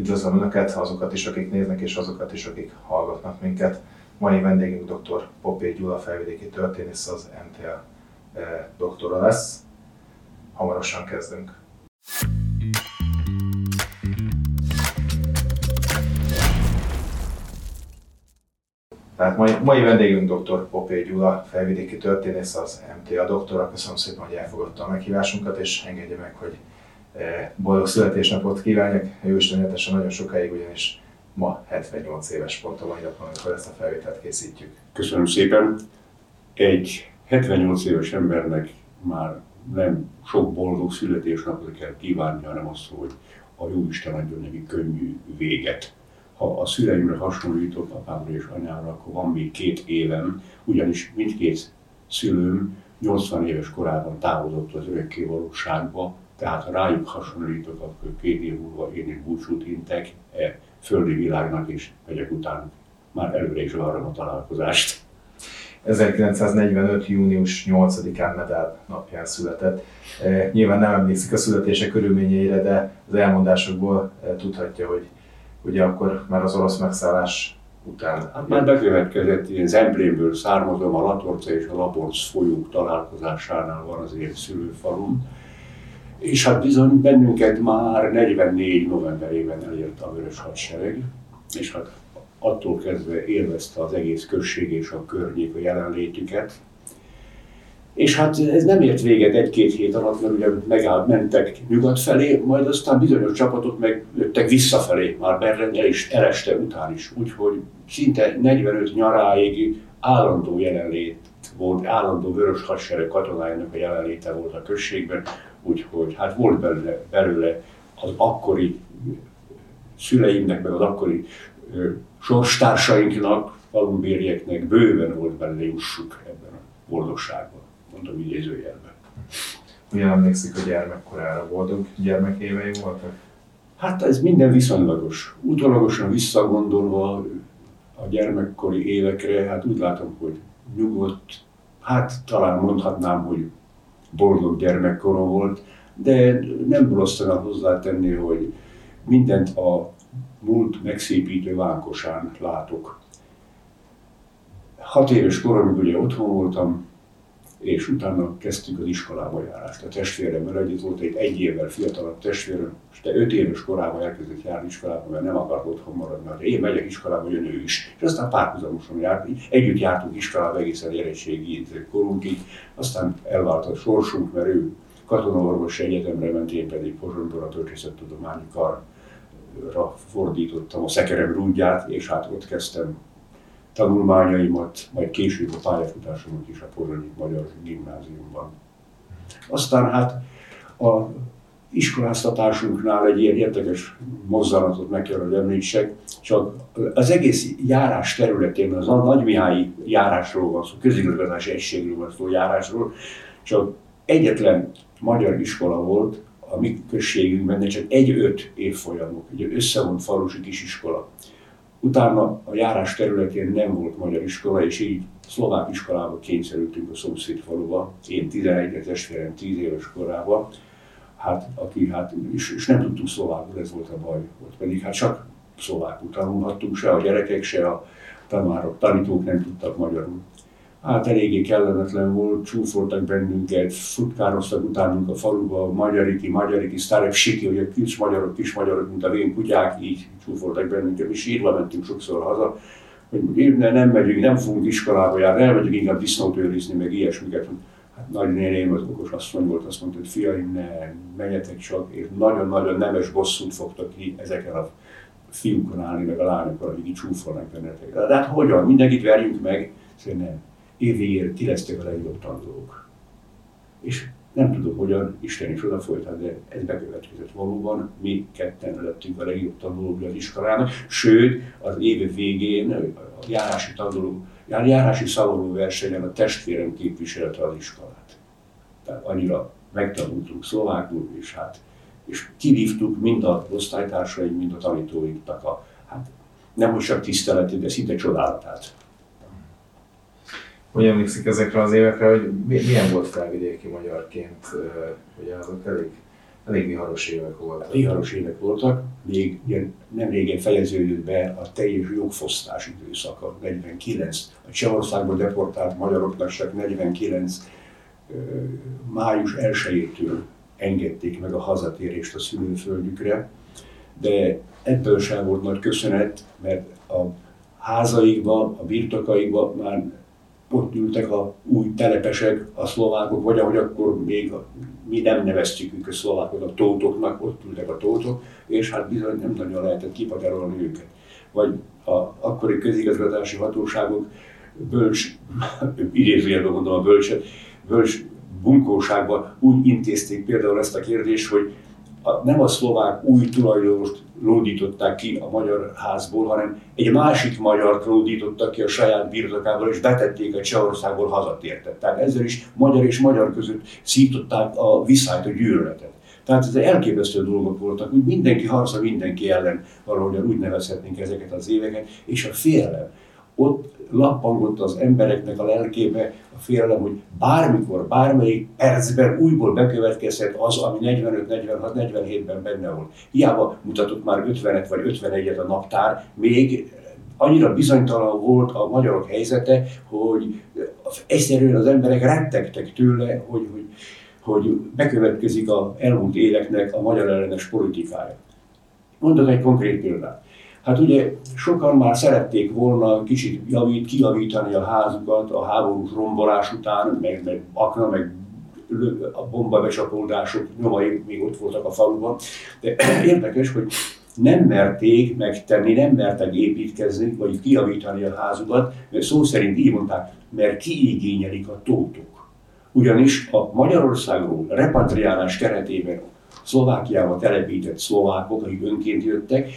Üdvözlöm Önöket, azokat is, akik néznek, és azokat is, akik hallgatnak minket. Mai vendégünk dr. Popé Gyula, felvidéki történész, az MTL eh, doktora lesz. Hamarosan kezdünk. Tehát mai, mai vendégünk dr. Popé Gyula, felvidéki történész, az MTA doktora. Köszönöm szépen, hogy elfogadta a meghívásunkat, és engedje meg, hogy boldog születésnapot kívánjak. Jó Isten nagyon sokáig, ugyanis ma 78 éves mai napon, amikor ezt a felvételt készítjük. Köszönöm szépen. Egy 78 éves embernek már nem sok boldog születésnapot kell kívánni, hanem azt, hogy a jó Isten adjon neki könnyű véget ha a szüleimre hasonlítok, apámra és anyámra, akkor van még két évem, ugyanis mindkét szülőm 80 éves korában távozott az örökké valóságba, tehát ha rájuk hasonlítok, akkor két év múlva én is búcsút intek e földi világnak, és megyek után már előre is várom a találkozást. 1945. június 8-án Medál napján született. E, nyilván nem emlékszik a születése körülményeire, de az elmondásokból e, tudhatja, hogy ugye akkor már az orosz megszállás után. Hát már bekövetkezett, ilyen Zemplénből származom, a Latorca és a Laborc folyók találkozásánál van az én szülőfalum. És hát bizony bennünket már 44 novemberében elérte a Vörös Hadsereg, és hát attól kezdve élvezte az egész község és a környék a jelenlétüket. És hát ez nem ért véget egy-két hét alatt, mert ugye megállt, mentek nyugat felé, majd aztán bizonyos csapatok meg jöttek visszafelé, már Berlin el is eleste után is. Úgyhogy szinte 45 nyaráig állandó jelenlét volt, állandó vörös hadsereg katonájának a jelenléte volt a községben, úgyhogy hát volt belőle, belőle az akkori szüleimnek, meg az akkori ö, sorstársainknak, falumbérieknek bőven volt belőle jussuk ebben a boldogságban mondom idézőjelben. Milyen emlékszik a gyermekkorára? Boldog gyermekévei voltak? Hát ez minden viszonylagos. Utólagosan visszagondolva a gyermekkori évekre, hát úgy látom, hogy nyugodt, hát talán mondhatnám, hogy boldog gyermekkorom volt, de nem rossz hozzátenni, hogy mindent a múlt megszépítő vánkosán látok. Hat éves koromig ugye otthon voltam, és utána kezdtük az iskolába járást. A testvéremmel együtt volt egy egy évvel fiatalabb testvérem, és te öt éves korában elkezdett járni iskolába, mert nem akart otthon maradni, mert én megyek iskolába, jön ő is. És aztán párhuzamosan járt, együtt jártunk iskolába egészen érettségi korunkig, aztán elvált a sorsunk, mert ő katonaorvosi egyetemre ment, én pedig Pozsonyban a történettudományi karra fordítottam a szekerem rúdját, és hát ott kezdtem tanulmányaimat, majd később a pályafutásomat is a Pozsonyi Magyar Gimnáziumban. Aztán hát a iskoláztatásunknál egy ilyen érdekes mozzanatot meg kell, hogy említsek, csak az egész járás területén, az a Nagymihályi járásról van szó, közigazgatási egységről van szó járásról, csak egyetlen magyar iskola volt a mi községünkben, de csak egy-öt évfolyamok, egy összevont falusi kisiskola. Utána a járás területén nem volt magyar iskola, és így szlovák iskolába kényszerültünk a szomszéd faluba. Én 11 testvérem 10 éves korában, hát, aki, hát, és, és nem tudtunk szlovákul, ez volt a baj. Volt pedig hát csak szlovákul tanulhattunk, se a gyerekek, se a tanárok, tanítók nem tudtak magyarul hát eléggé kellemetlen volt, csúfoltak bennünket, futkároztak utánunk a faluba, magyariki, magyariki, sztárepsiki, hogy a kis magyarok, kis magyarok, mint a vén kutyák, így csúfoltak bennünket, mi sírva mentünk sokszor haza, hogy nem megyünk, nem fogunk iskolába járni, elmegyünk inkább disznót őrizni, meg ilyesmiket. Hát nagynéném az okos asszony volt, azt mondta, hogy fiaim, ne, menjetek csak, és nagyon-nagyon nemes bosszút fogtak ki ezeken a fiúkon állni, meg a lányokon, akik így csúfolnak benneteket. De hát hogyan? Mindenkit verjünk meg? Szerintem nem évvégére ti lesztek a legjobb tanulók. És nem tudom hogyan, Isten is oda folytat, de ez bekövetkezett valóban. Mi ketten lettünk a legjobb tanulók az iskolának, sőt, az év végén a járási tanuló, járási szavaló versenyen a testvérem képviselte az iskolát. Tehát annyira megtanultunk szlovákul, és hát és kivívtuk mind a osztálytársaim, mind a tanítóinknak a, hát nem hogy csak tiszteletét, de szinte csodálatát hogy emlékszik ezekre az évekre, hogy milyen volt felvidéki magyarként, ugye azok elég, elég viharos évek voltak. Viharos évek voltak, még nem régen fejeződött be a teljes jogfosztás időszaka, 49. A Csehországban deportált magyaroknak csak 49 május 1-től engedték meg a hazatérést a szülőföldjükre, de ebből sem volt nagy köszönet, mert a házaikban, a birtokaikban már ott ültek a új telepesek, a szlovákok, vagy ahogy akkor még a, mi nem neveztük őket szlovákot a tótoknak, ott ültek a tótok, és hát bizony nem nagyon lehetett kipaterolni őket. Vagy a akkori közigazgatási hatóságok bölcs, idézőjelben mondom a bölcset, bölcs bunkóságban úgy intézték például ezt a kérdést, hogy nem a szlovák új tulajdonost lódították ki a magyar házból, hanem egy másik magyar lódítottak ki a saját birtokából, és betették a Csehországból hazatértet. Tehát ezzel is magyar és magyar között szították a viszályt, a gyűlöletet. Tehát ez elképesztő dolgok voltak, úgy mindenki harca mindenki ellen, valahogyan úgy nevezhetnénk ezeket az éveket, és a félelem. Ott lappangott az embereknek a lelkébe félelem, hogy bármikor, bármelyik percben újból bekövetkezhet az, ami 45, 46, 47-ben benne volt. Hiába mutatott már 50-et vagy 51-et a naptár, még annyira bizonytalan volt a magyarok helyzete, hogy egyszerűen az emberek rettegtek tőle, hogy, hogy, hogy bekövetkezik a elmúlt éveknek a magyar ellenes politikája. Mondok egy konkrét példát. Hát ugye sokan már szerették volna kicsit javít, kijavítani a házukat a háborús rombolás után, meg, meg akna, meg a bombabecsapódások nyomai még ott voltak a faluban. De érdekes, hogy nem merték megtenni, nem mertek építkezni, vagy kijavítani a házukat, mert szó szerint így mondták, mert kiigényelik a tótok. Ugyanis a Magyarországról repatriálás keretében Szlovákiába telepített szlovákok, akik önként jöttek,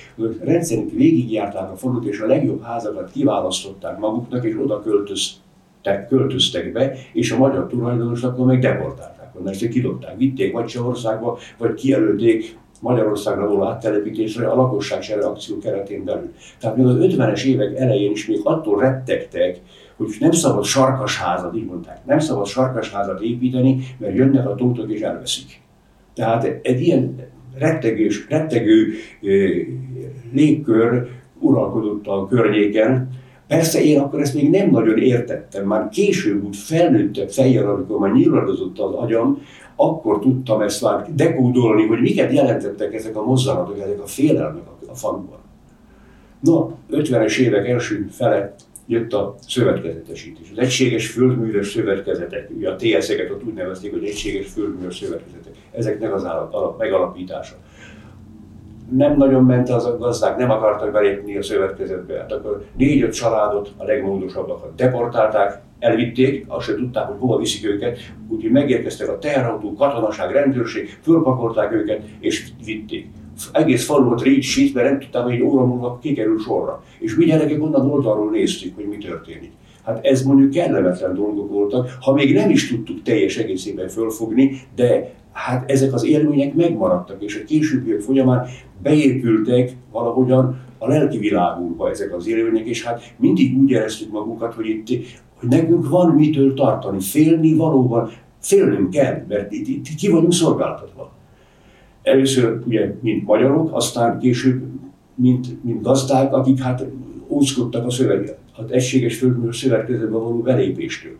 rendszerint végigjárták a falut, és a legjobb házakat kiválasztották maguknak, és oda költöztek, költöztek be, és a magyar tulajdonosokat meg deportálták onnan, és kidobták, vitték vagy Csehországba, vagy kijelölték Magyarországra való áttelepítésre a lakosság akció keretén belül. Tehát még az 50-es évek elején is még attól rettegtek, hogy nem szabad sarkasházat, így mondták, nem szabad sarkasházat építeni, mert jönnek a tótok és elveszik. Tehát egy ilyen rettegés, rettegő légkör uralkodott a környéken. Persze én akkor ezt még nem nagyon értettem, már később úgy felnőttebb fejjel, amikor már nyilvánulott az agyam, akkor tudtam ezt már dekódolni, hogy miket jelentettek ezek a mozzanatok, ezek a félelmek a faluban. Na, 50-es évek első fele jött a szövetkezetesítés. Az egységes földműves szövetkezetek, ugye a TS-eket ott úgy nevezték, hogy egységes földműves szövetkezetek, ezeknek az alap, megalapítása. Nem nagyon ment az a gazdák, nem akartak belépni a szövetkezetbe, hát akkor négy-öt családot, a legmódosabbakat deportálták, elvitték, azt sem tudták, hogy hova viszik őket, úgyhogy megérkeztek a teherautó, katonaság, rendőrség, fölpakolták őket és vitték egész falu volt régy mert nem tudtam, hogy egy óra múlva kikerül sorra. És mi gyerekek onnan oldalról néztük, hogy mi történik. Hát ez mondjuk kellemetlen dolgok voltak, ha még nem is tudtuk teljes egészében fölfogni, de hát ezek az élmények megmaradtak, és a későbbiek folyamán beépültek valahogyan a lelki világunkba ezek az élmények, és hát mindig úgy éreztük magunkat, hogy itt hogy nekünk van mitől tartani, félni valóban, félnünk kell, mert itt, itt ki vagyunk szolgáltatva. Először ugye, mint magyarok, aztán később, mint, mint gazdák, akik hát óckodtak a szöveg, az egységes földmű szövetkezetbe való belépéstől.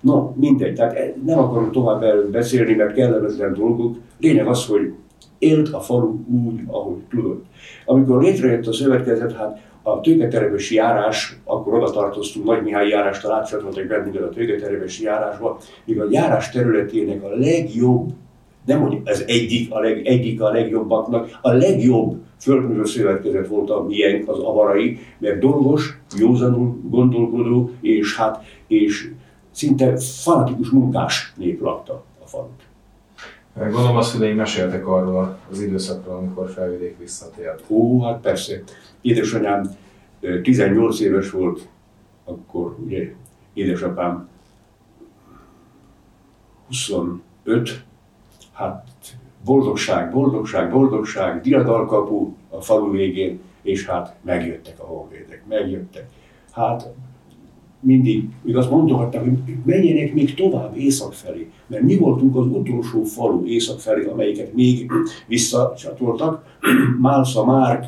Na, mindegy, tehát e, nem akarok tovább erről beszélni, mert kellemetlen dolgok. Lényeg az, hogy élt a falu úgy, ahogy tudott. Amikor létrejött a szövetkezet, hát a tőketerebesi járás, akkor oda tartoztunk, Nagy Mihály járástól átcsatoltak bennünket a tőketerebesi járásba, míg a járás területének a legjobb nem hogy ez egyik a, leg, egyik a legjobbaknak, a legjobb földművő szövetkezet volt a miénk, az avarai, mert dolgos, józanul gondolkodó, és hát, és szinte fanatikus munkás nép lakta a falut. Gondolom a szüleim meséltek arról az időszakról, amikor felvidék visszatért. Ó, hát persze. Édesanyám 18 éves volt, akkor ugye édesapám 25, hát boldogság, boldogság, boldogság, diadalkapu a falu végén, és hát megjöttek a honvédek, megjöttek. Hát mindig, még azt mondogatták, hogy menjenek még tovább észak felé, mert mi voltunk az utolsó falu észak felé, amelyiket még visszacsatoltak. Málsza, Márk,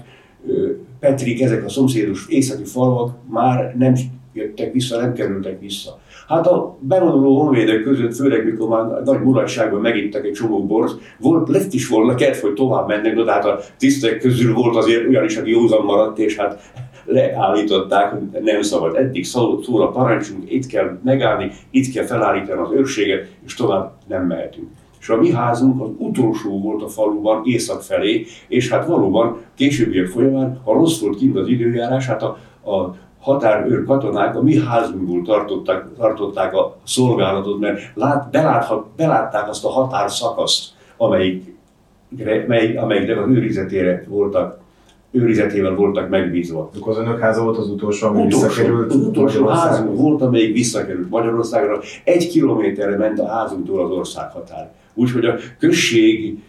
Petrik, ezek a szomszédos északi falvak már nem jöttek vissza, nem kerültek vissza. Hát a bevonuló honvédek között, főleg mikor már nagy mulatságban megittek egy csomó bort, volt, lett is volna kedv, hogy tovább mennek, de hát a tisztek közül volt azért olyan is, aki józan maradt, és hát leállították, hogy nem szabad. Eddig szól a parancsunk, itt kell megállni, itt kell felállítani az őrséget, és tovább nem mehetünk. És a mi házunk az utolsó volt a faluban, észak felé, és hát valóban későbbiek folyamán, ha rossz volt kint az időjárás, hát a, a határőr katonák a mi házunkból tartották, tartották a szolgálatot, mert lát, beláthat, belátták azt a határszakaszt, amelyik, mely, amelyiknek az őrizetére voltak őrizetével voltak megbízva. Akkor az önök háza volt az utolsó, ami utolsó, visszakerült Az utolsó házunk volt, amelyik visszakerült Magyarországra. Egy kilométerre ment a házunktól az országhatár. Úgyhogy a község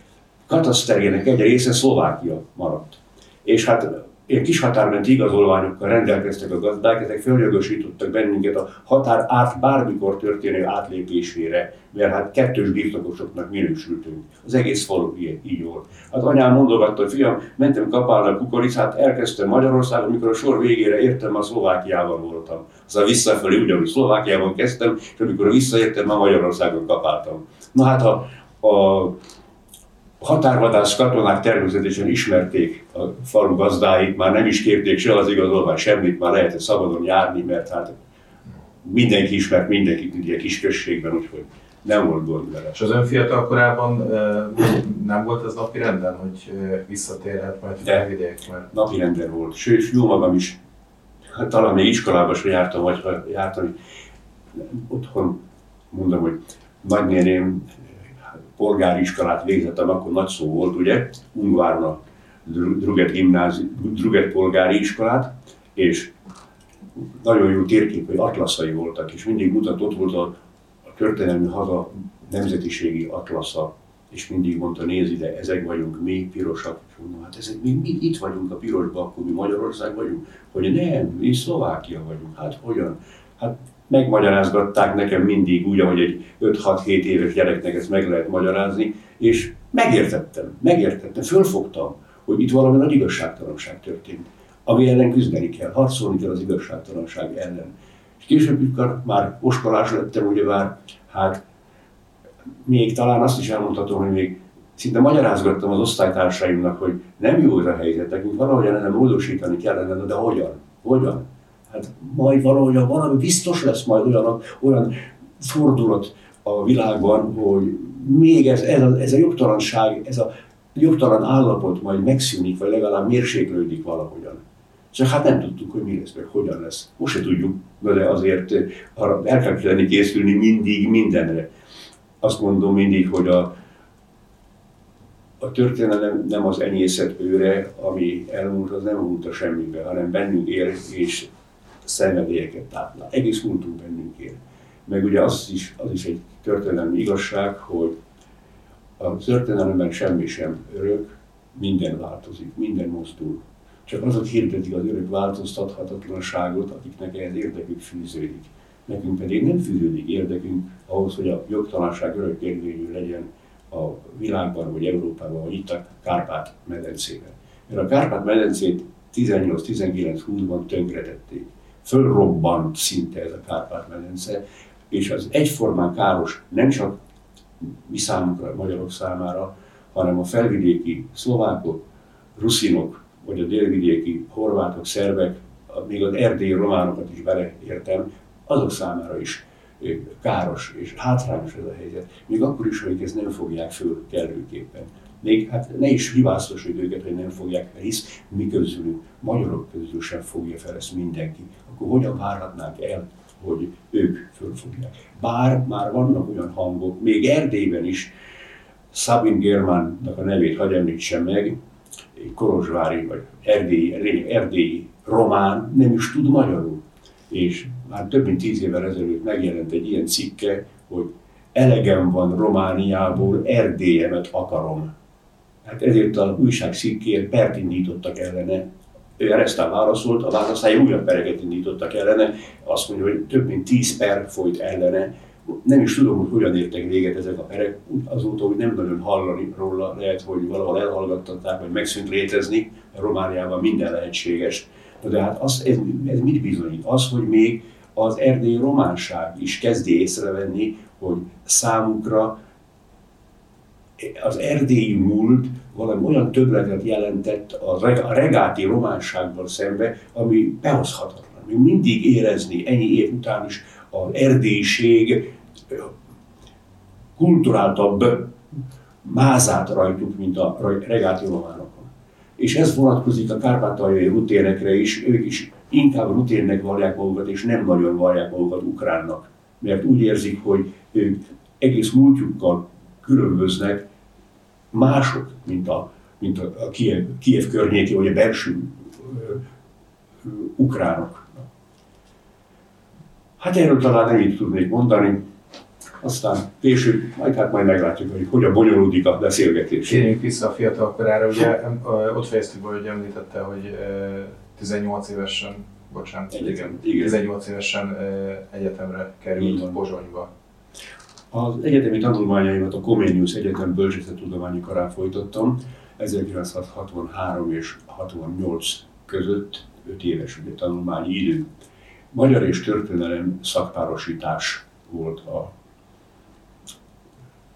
kataszterének egy része Szlovákia maradt. És hát ilyen kis határmenti igazolványokkal rendelkeztek a gazdák, ezek feljogosítottak bennünket a határ át bármikor történő átlépésére, mert hát kettős birtokosoknak minősültünk. Az egész falu így, így volt. Hát anyám mondogatta, hogy fiam, mentem kapálni a kukoricát, elkezdtem Magyarországon, amikor a sor végére értem, a Szlovákiában voltam. Aztán visszafelé ugyanúgy Szlovákiában kezdtem, és amikor visszaértem, már Magyarországon kapáltam. Na hát a, a határvadász katonák természetesen ismerték a falu gazdáit, már nem is kérték se az igazolvány, semmit, már lehetett szabadon járni, mert hát mindenki ismert mindenkit ugye kis községben, úgyhogy nem volt gond vele. És az ön fiatal korában nem volt ez napi renden, hogy visszatérhet majd felvidék? Mert... Napi renden volt, sőt, jó magam is, hát talán még iskolába sem jártam, vagy ha jártam, otthon mondom, hogy nagynéném polgári iskolát végzettem, akkor nagy szó volt, ugye, Ungváron a Druget, gimnázi, Druget polgári iskolát, és nagyon jó térképei, atlaszai voltak, és mindig mutatott volt a, a történelmi haza nemzetiségi atlasza, és mindig mondta, nézd ide, ezek vagyunk mi, pirosak. És mondom, hát ezek mi, mi itt vagyunk a pirosban, akkor mi Magyarország vagyunk? Hogy nem, mi Szlovákia vagyunk. Hát hogyan? Hát megmagyarázgatták nekem mindig úgy, ahogy egy 5-6-7 éves gyereknek ezt meg lehet magyarázni, és megértettem, megértettem, fölfogtam, hogy itt valami nagy igazságtalanság történt, ami ellen küzdeni kell, harcolni kell az igazságtalanság ellen. És később, mikor már oskolás lettem, ugye már, hát még talán azt is elmondhatom, hogy még szinte magyarázgattam az osztálytársaimnak, hogy nem jó ez a helyzet, nekünk valahogyan ezen módosítani kellene, de hogyan? Hogyan? Hát majd valahogy valami biztos lesz majd olyan, olyan fordulat a világban, hogy még ez, ez, a, ez a jogtalanság, ez a jogtalan állapot majd megszűnik, vagy legalább mérséklődik valahogyan. Csak hát nem tudtuk, hogy mi lesz, meg hogyan lesz. Most se tudjuk, de azért arra el kell lenni készülni mindig mindenre. Azt mondom mindig, hogy a, a történelem nem az enyészet őre, ami elmúlt, az nem múlt a semmibe, hanem bennünk él, és szenvedélyeket táplál. Egész múltunk bennünk él. Meg ugye az is, az is egy történelmi igazság, hogy a történelemben semmi sem örök, minden változik, minden mozdul. Csak azok hirdetik az örök változtathatatlanságot, akiknek ehhez érdekük fűződik. Nekünk pedig nem fűződik érdekünk ahhoz, hogy a jogtalanság örök érvényű legyen a világban, vagy Európában, vagy itt a Kárpát-medencében. Mert a Kárpát-medencét 18-19-20-ban tönkretették fölrobbant szinte ez a Kárpát-medence, és az egyformán káros nem csak mi számunkra, magyarok számára, hanem a felvidéki szlovákok, ruszinok, vagy a délvidéki horvátok, szerbek, még az erdélyi románokat is beleértem, azok számára is káros és hátrányos ez a helyzet, még akkor is, hogy ezt nem fogják föl kellőképpen még hát ne is hibáztassuk őket, hogy nem fogják fel, hisz mi közülünk, magyarok közül sem fogja fel ezt mindenki. Akkor hogyan várhatnánk el, hogy ők fölfogják? Bár már vannak olyan hangok, még Erdélyben is, Sabin Germánnak a nevét hagy említsem meg, korozsvári vagy erdélyi, erdélyi román nem is tud magyarul. És már több mint tíz évvel ezelőtt megjelent egy ilyen cikke, hogy elegem van Romániából, Erdélyemet akarom. Hát ezért újság szikkér pert indítottak ellene, ő Eresztán válaszolt, a választája újabb pereket indítottak ellene, azt mondja, hogy több mint 10 per folyt ellene, nem is tudom, hogy hogyan értek véget ezek a perek, azóta, hogy nem nagyon hallani róla, lehet, hogy valahol elhallgattatták, vagy megszűnt létezni, Romániában minden lehetséges. De hát az, ez, ez mit bizonyít? Az, hogy még az erdélyi románság is kezdi észrevenni, hogy számukra az erdélyi múlt valami olyan többletet jelentett a regáti románsággal szembe, ami behozhatatlan. Még mindig érezni ennyi év után is az erdélység kulturáltabb mázát rajtuk, mint a regáti románokon. És ez vonatkozik a kárpátaljai ruténekre is, ők is inkább ruténnek vallják magukat, és nem nagyon vallják magukat ukránnak. Mert úgy érzik, hogy ők egész múltjukkal különböznek, mások, mint a, mint a Kiev, Kiev környéki, vagy a belső ukránok. Hát erről talán ennyit tudnék mondani, aztán később, majd hát majd meglátjuk, hogy hogyan bonyolódik a beszélgetés. Kérjünk vissza a fiatal korára, ugye ott fejeztük be, hogy említette, hogy 18 évesen, bocsánat, igen, igen. 18 évesen egyetemre került Bozsonyba. Az egyetemi tanulmányaimat a Comenius Egyetem Bölcsészettudományi Karán folytattam, 1963 és 68 között 5 éves ugye, tanulmányi idő. Magyar és történelem szakpárosítás volt a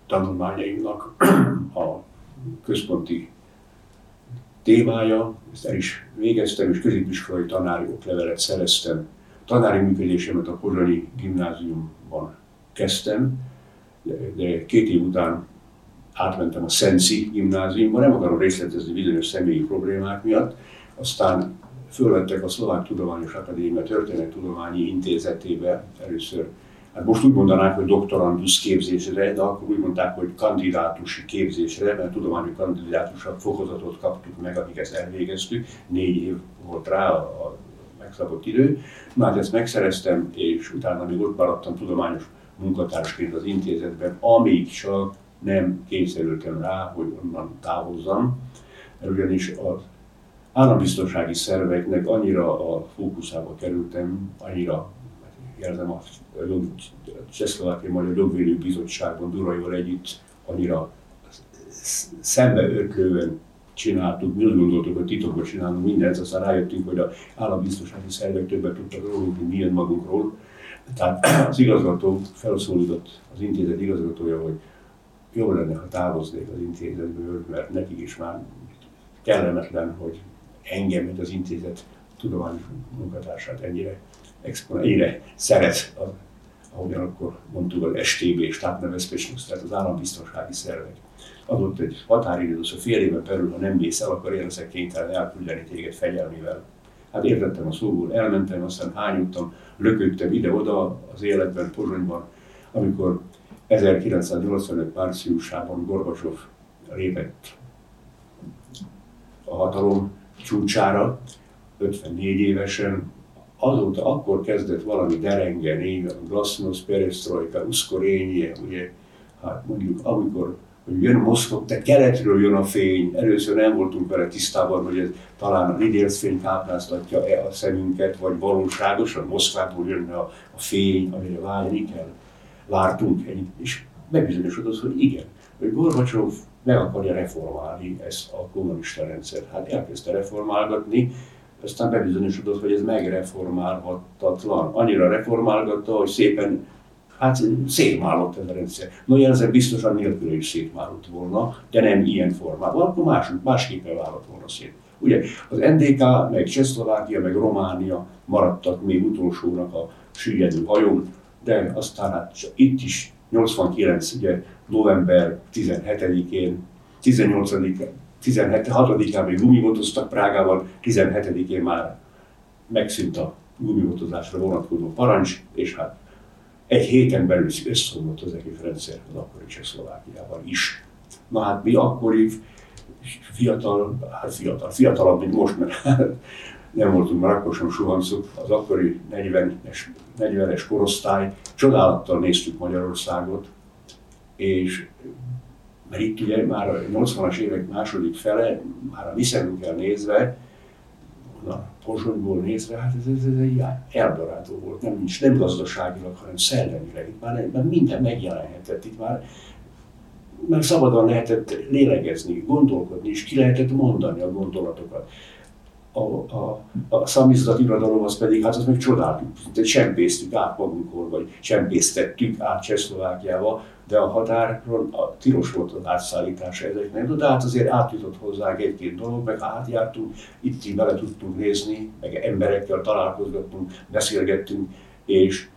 tanulmányaimnak a központi témája, ezt el is végeztem, és középiskolai tanári oklevelet szereztem. Tanári működésemet a Pozsonyi gimnáziumban kezdtem, de két év után átmentem a Szenci gimnáziumba, nem akarom részletezni bizonyos személyi problémák miatt, aztán fölvettek a Szlovák Tudományos Akadémia Történettudományi Intézetébe először Hát most úgy mondanák, hogy doktorandusz képzésre, de akkor úgy mondták, hogy kandidátusi képzésre, mert tudományi kandidátusabb fokozatot kaptuk meg, akik ezt elvégeztük. Négy év volt rá a, megszabott idő. Hát ezt megszereztem, és utána még ott maradtam tudományos munkatársként az intézetben, amíg csak nem kényszerültem rá, hogy onnan távozzam, ugyanis az állambiztonsági szerveknek annyira a fókuszába kerültem, annyira érzem a Csehszlovákia Magyar Jogvédő Bizottságban Duraival együtt annyira szembe ötlően csináltuk, mi úgy gondoltuk, hogy titokban csinálunk mindent, aztán rájöttünk, hogy a állambiztonsági szervek többet tudtak rólunk, mint milyen magunkról. Tehát az igazgató felszólított, az intézet igazgatója, hogy jó lenne, ha távoznék az intézetből, mert nekik is már kellemetlen, hogy engem, mint az intézet tudományos munkatársát ennyire exponálni, szeret, ahogyan akkor mondtuk az STB, és Státnevezpesnus, tehát az állambiztonsági szervek. Adott egy határidőt, hogy fél éve belül, ha nem mész el, akkor én leszek kénytelen elküldeni téged fegyelmivel. Hát értettem a szóból, elmentem, aztán hányuttam, lököttem ide-oda az életben, Pozsonyban, amikor 1985 márciusában Gorbacsov lépett a hatalom csúcsára, 54 évesen, azóta akkor kezdett valami derengeni, a glasnost, perestroika, uszkorénye, ugye, hát mondjuk amikor jön Moszkva, te keletről jön a fény, először nem voltunk vele tisztában, hogy ez talán a fény tápláztatja-e a szemünket, vagy valóságosan Moszkvából jönne a, a fény, amire várni kell. Vártunk ennyit, és bebizonyosodott, hogy igen, hogy Gorbacsov meg akarja reformálni ezt a kommunista rendszert. Hát elkezdte reformálgatni, aztán bebizonyosodott, hogy ez megreformálhatatlan. Annyira reformálgatta, hogy szépen, hát szétmálott ez a rendszer. No, ezek biztosan nélkül is szétmálott volna, de nem ilyen formában, akkor más, másképpen vállott volna szét. Ugye az NDK, meg Csehszlovákia, meg Románia maradtak még utolsónak a süllyedő hajón, de aztán hát itt is 89. Ugye, november 17-én, 18 16-án még gumimotoztak Prágában, 17-én már megszűnt a gumimotozásra vonatkozó parancs, és hát egy héten belül összeomlott az egész rendszer az akkori Csehszlovákiában is. Na hát mi akkori fiatal, hát fiatal, fiatalabb, mint most, mert nem voltunk már akkor sem suhancok, az akkori 40-es, 40-es korosztály, csodálattal néztük Magyarországot, és mert itt ugye már a 80-as évek második fele, már a mi nézve, Pozsonyból nézve, hát ez, ez, ez egy eldorádó volt, nem, nincs, nem gazdaságilag, hanem szellemileg. Itt már, már minden megjelenhetett, itt már, már szabadon lehetett lélegezni, gondolkodni, és ki lehetett mondani a gondolatokat. A, a, a szamizdat irodalom az pedig, hát az meg csodáltuk, csempésztük át magunkról, vagy csempésztettük át Csehszlovákiába, de a határon a tilos volt az átszállítása ezeknek, de hát azért átjutott hozzánk egy-két dolog, meg átjártunk, itt így bele tudtunk nézni, meg emberekkel találkozgattunk, beszélgettünk, és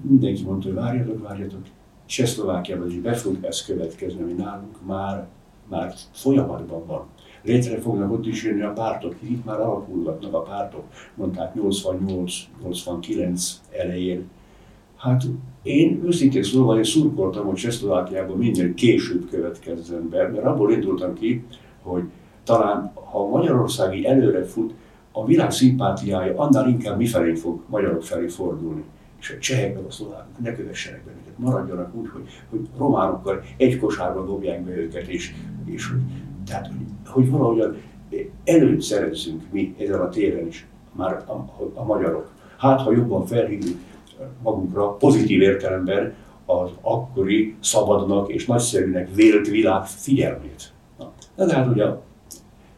mindenki mondta, hogy várjatok, várjatok, Csehszlovákiában is be fog ez következni, ami nálunk már, már folyamatban van. Létre fognak ott is jönni a pártok, itt már alakulgatnak a pártok, mondták 88-89 elején. Hát én őszintén szólva, én szurkoltam, hogy Csehszlovákiában minden később következzen be, mert abból indultam ki, hogy talán ha Magyarország így előre fut, a világ szimpátiája annál inkább mifelé fog magyarok felé fordulni. És a csehek meg a szlovákok ne kövessenek bennünket, maradjanak úgy, hogy, hogy románokkal egy kosárba dobják be őket, és, és hogy, tehát, hogy, hogy valahogyan előtt szerezzünk mi ezen a téren is, már a, a, a magyarok. Hát, ha jobban felhívjuk magunkra pozitív értelemben az akkori szabadnak és nagyszerűnek vélt világ figyelmét. Na, de hát ugye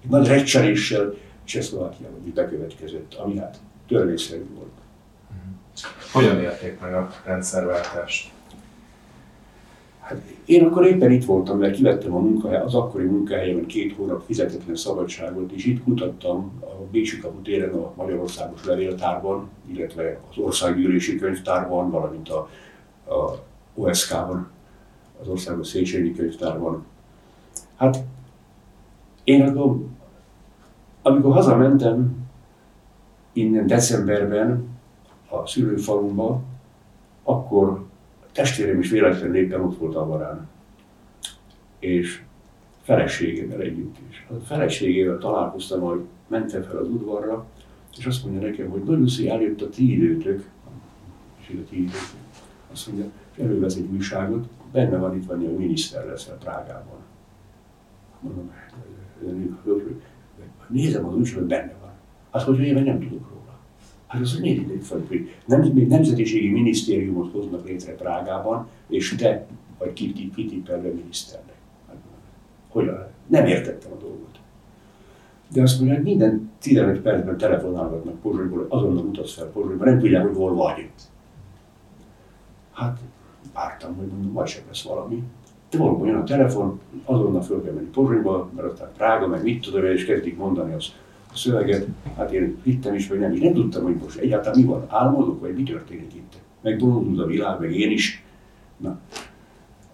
egy nagy recsenéssel Csehszlovákiában is bekövetkezett, ami hát törvényszerű volt. Hogyan érték meg a rendszerváltást? Hát én akkor éppen itt voltam, mert kivettem a munkahely, az akkori munkahelyemen két hónap fizetetlen szabadságot, és itt kutattam a Bécsi Kapu téren a Magyarországos Levéltárban, illetve az Országgyűlési Könyvtárban, valamint a, a OSK-ban, az Országos Széchenyi Könyvtárban. Hát én akkor, amikor hazamentem innen decemberben a szülőfalumba, akkor testvérem is véletlenül éppen ott volt a varán. És feleségével együtt is. A feleségével találkoztam, hogy mentem fel az udvarra, és azt mondja nekem, hogy szép eljött a ti időtök, és a ti időtök. Azt mondja, és elővesz egy újságot, benne van itt van, hogy miniszter leszel Prágában. Mondom, nézem az újságot, benne van. Hát, hogy én nem tudok róla. Hát ide fel, hogy nem, még nemzetiségi minisztériumot hoznak létre Prágában, és te vagy kitippelve miniszternek. Hát, hogyan? Nem értettem a dolgot. De azt mondja, hogy minden 15 percben telefonálgatnak Pozsonyból, azonnal utaz fel Pozsonyba, nem tudják, hogy hol vagy. Hát vártam, hogy mondom, majd sem lesz valami. De valóban jön a telefon, azonnal föl kell menni Pozsonyba, mert aztán Prága, meg mit tudom, és kezdik mondani az szöveget, hát én hittem is, vagy nem, és nem tudtam, hogy most egyáltalán mi van, álmodok, vagy mi történik itt. Megbolondult a világ, meg én is. Na.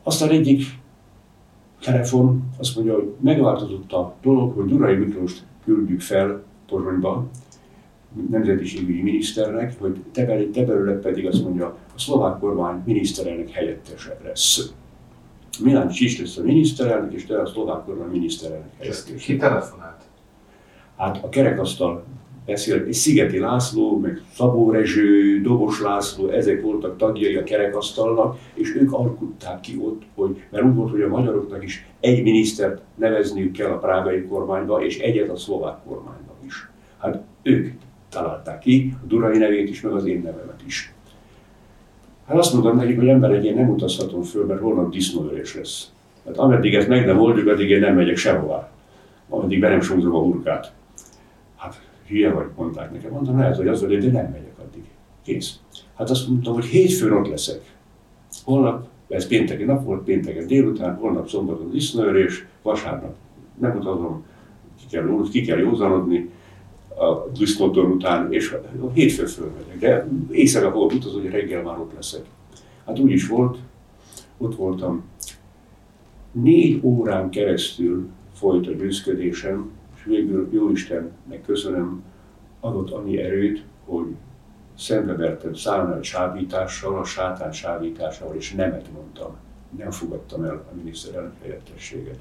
Aztán egyik telefon azt mondja, hogy megváltozott a dolog, hogy Durai Miklóst küldjük fel Pozsonyba, nemzetiségügyi miniszternek, hogy te, te belőle pedig azt mondja, a szlovák kormány miniszterelnök helyettese lesz. Milán Csics lesz a miniszterelnök, és te a szlovák kormány miniszterelnök helyettese. Ki telefonált? Hát a kerekasztal beszélt, és Szigeti László, meg Szabó Rezső, Dobos László, ezek voltak tagjai a kerekasztalnak, és ők alkutták ki ott, hogy, mert úgy volt, hogy a magyaroknak is egy minisztert nevezniük kell a prágai kormányba, és egyet a szlovák kormányba is. Hát ők találták ki, a Durai nevét is, meg az én nevemet is. Hát azt mondtam nekik, hogy emberek, én nem utazhatom föl, mert holnap disznóörés lesz. Hát ameddig ezt meg nem oldjuk, addig én nem megyek sehová. Ameddig be nem a hurkát hülye vagy, mondták nekem. Mondtam, lehet, hogy az, hogy de nem megyek addig. Kész. Hát azt mondtam, hogy hétfőn ott leszek. Holnap, ez pénteki nap volt, pénteken délután, holnap szombaton disznőrés, vasárnap nem utazom, ki kell, ki kell józanodni a disznótor után, és hétfő fölmegyek. De éjszaka fogok utazni, hogy reggel már ott leszek. Hát úgy is volt, ott voltam. Négy órán keresztül folyt a győzködésem, végül Jóisten megköszönöm adott annyi erőt, hogy szembevertem számlát sávítással, a sátán sávításával, és nemet mondtam. Nem fogadtam el a miniszterelnök helyettességet.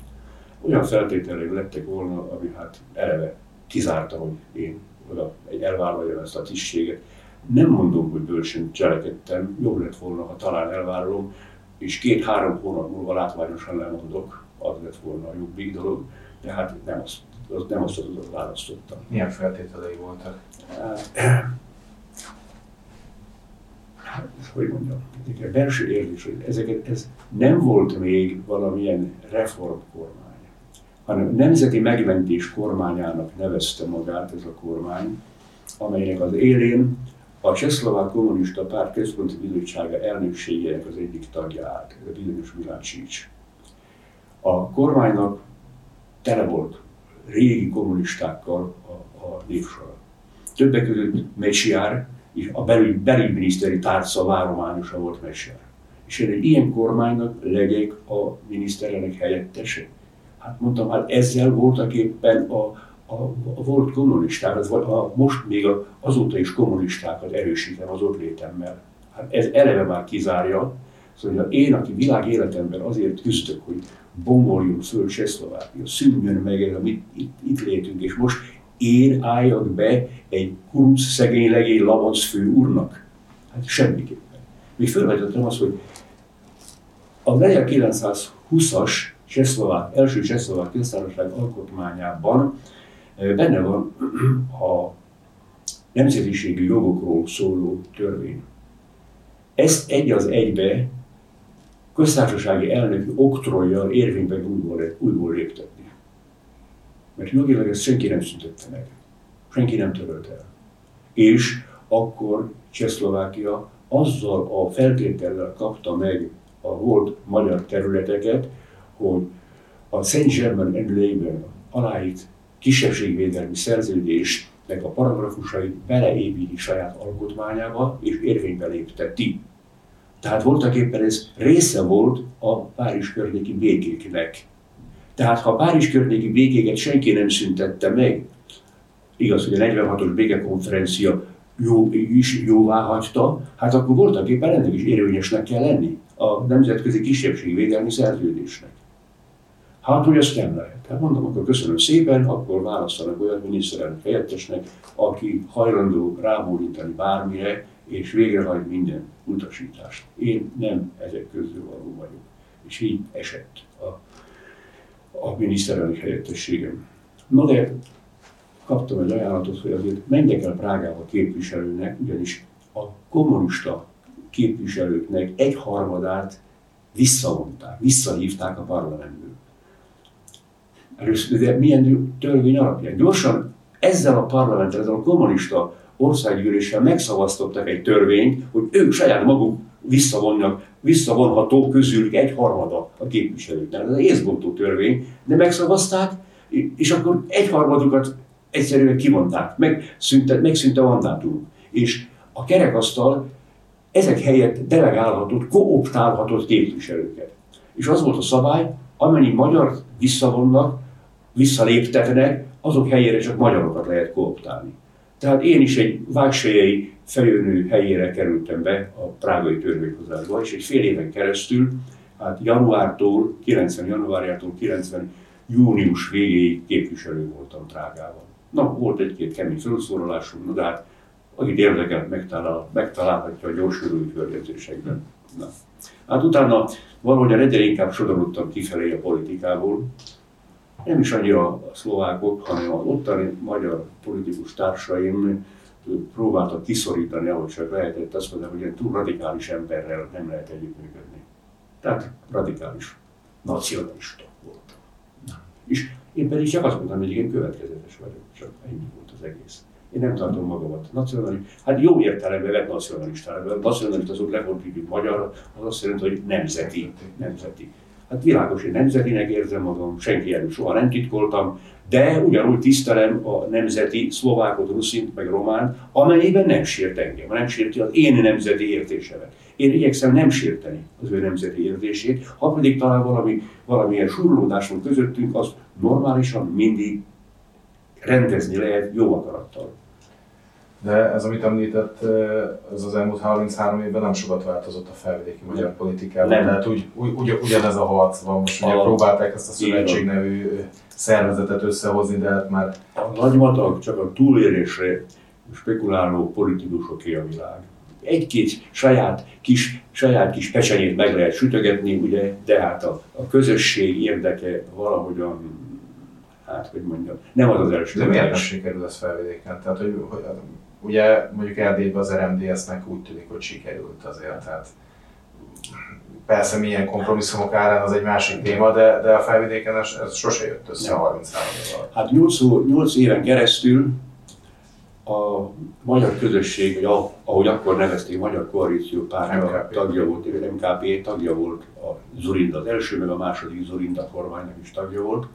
Olyan feltételek lettek volna, ami hát eleve kizárta, hogy én oda elvállaljam ezt a tisztséget. Nem mondom, hogy bölcsen cselekedtem, jobb lett volna, ha talán elvállalom, és két-három hónap múlva látványosan lemondok, az lett volna a jobbik dolog, de hát nem azt az nem azt az utat választottam. Milyen feltételei voltak? Hát, hogy mondjam, a belső érzés, ezeket, ez nem volt még valamilyen reformkormány, hanem nemzeti megmentés kormányának nevezte magát ez a kormány, amelynek az élén a Csehszlovák Kommunista Párt Központi Bizottsága elnökségének az egyik a bizonyos Milácsics. A kormánynak tele volt régi kommunistákkal a, a névsora. Többek között Mecsiár, és a belügy, belügyminiszteri tárca várományosa volt Mecsiár. És én egy ilyen kormánynak legyek a miniszterelnök helyettese. Hát mondtam, hát ezzel voltak éppen a, a, a volt kommunisták, az, a, most még a, azóta is kommunistákat erősítem az ott létemmel. Hát ez eleve már kizárja, szóval én, aki világ életemben azért küzdök, hogy bomoljon föl Csehszlovákia, szűnjön meg ez a mit, itt, itt létünk, és most én álljak be egy kuruc, szegény, legény labanc fő úrnak? Hát semmiképpen. Még felvetettem azt, hogy a 1920-as Csehszlovák, első Csehszlovák köztársaság alkotmányában benne van a nemzetiségi jogokról szóló törvény. Ezt egy az egybe köztársasági elnöki oktrojjal érvényben újból, újból léptetni. Mert jogilag ezt senki nem szüntette meg. Senki nem törölte el. És akkor Csehszlovákia azzal a feltétellel kapta meg a volt magyar területeket, hogy a Saint Germain Labour aláírt kisebbségvédelmi szerződésnek a paragrafusait beleépíti saját alkotmányába, és érvénybe lépteti. Tehát voltak éppen ez része volt a Párizs környéki békéknek. Tehát ha a Párizs környéki békéket senki nem szüntette meg, igaz, hogy a 46-os békekonferencia jó, is jóvá hagyta, hát akkor voltak éppen ennek is érvényesnek kell lenni a Nemzetközi Kisebbségvédelmi Szerződésnek. Hát, hogy ezt nem lehet. Hát mondom, akkor köszönöm szépen, akkor választanak olyan miniszterelnök helyettesnek, aki hajlandó rábólintani bármire, és végrehajt minden utasítást. Én nem ezek közül való vagyok. És így esett a, a miniszterelnök helyettességem. Na de kaptam egy ajánlatot, hogy azért menjek el Prágába képviselőnek, ugyanis a kommunista képviselőknek egy harmadát visszavonták, visszahívták a parlamentből. Először, de milyen törvény alapján? Gyorsan ezzel a parlamenttel, ezzel a kommunista országgyűléssel megszavaztottak egy törvényt, hogy ők saját maguk visszavonnak, visszavonható közülük egy harmada a képviselőknek. Ez egy észbontó törvény, de megszavazták, és akkor egy harmadukat egyszerűen kivonták, megszűnt, megszűnt a mandátum. És a kerekasztal ezek helyett delegálhatott, kooptálhatott képviselőket. És az volt a szabály, amennyi magyar visszavonnak, visszaléptetnek, azok helyére csak magyarokat lehet kooptálni. Tehát én is egy vágsejei feljönő helyére kerültem be a prágai törvényhozásba, és egy fél éven keresztül, hát januártól, 90 januárjától 90 június végéig képviselő voltam Prágában. Na, volt egy-két kemény felszólalásom, de hát akit érdekelt, megtalál, megtalálhatja a gyorsuló környezésekben. Na. Hát utána valahogy egyre inkább sodorodtam kifelé a politikából, nem is annyira a szlovákok, hanem az ottani magyar politikus társaim próbáltak kiszorítani, ahogy csak lehetett, azt mondani, hogy ilyen túl radikális emberrel nem lehet együttműködni. Tehát radikális, nacionalista voltam. És én pedig csak azt mondtam, hogy én következetes vagyok, csak ennyi volt az egész. Én nem tartom magamat nacionalista. Hát jó értelemben vett nacionalistára. Nacionalista az úgy lefordítjuk magyar, az azt jelenti, hogy nemzeti. nemzeti. Hát világos, hogy nemzetinek érzem magam, senki előtt soha nem titkoltam, de ugyanúgy tisztelem a nemzeti szlovákot, ruszint, meg román, amennyiben nem sért engem, nem sérti az én nemzeti értésemet. Én igyekszem nem sérteni az ő nemzeti érzését, ha pedig talán valami, valamilyen surlódás van közöttünk, az normálisan mindig rendezni lehet jó akarattal. De ez, amit említett, ez az elmúlt 33 évben nem sokat változott a felvidéki magyar politikában. Nem. Tehát úgy, ugy, ugyanez a harc van most, ugye a, próbálták ezt a szövetség nevű szervezetet összehozni, de hát már... A nagymatag csak a túlélésre spekuláló politikusoké a világ. Egy-két saját kis, saját kis pecsenyét meg lehet sütögetni, ugye, de hát a, a közösség érdeke valahogyan hát hogy mondjam, nem az az első. De miért nem sikerül ez felvidéken? Tehát, hogy, hogy ugye mondjuk Erdélyben az RMDS-nek úgy tűnik, hogy sikerült azért. Tehát persze milyen kompromisszumok árán az egy másik téma, de, de a felvidéken ez, ez sose jött össze a 33 év alatt. Hát 8, 8 éven keresztül a magyar közösség, vagy ahogy akkor nevezték, Magyar Koalíció pártja tagja volt, MKP tagja volt a Zurinda, az első, meg a második Zurinda kormánynak is tagja volt.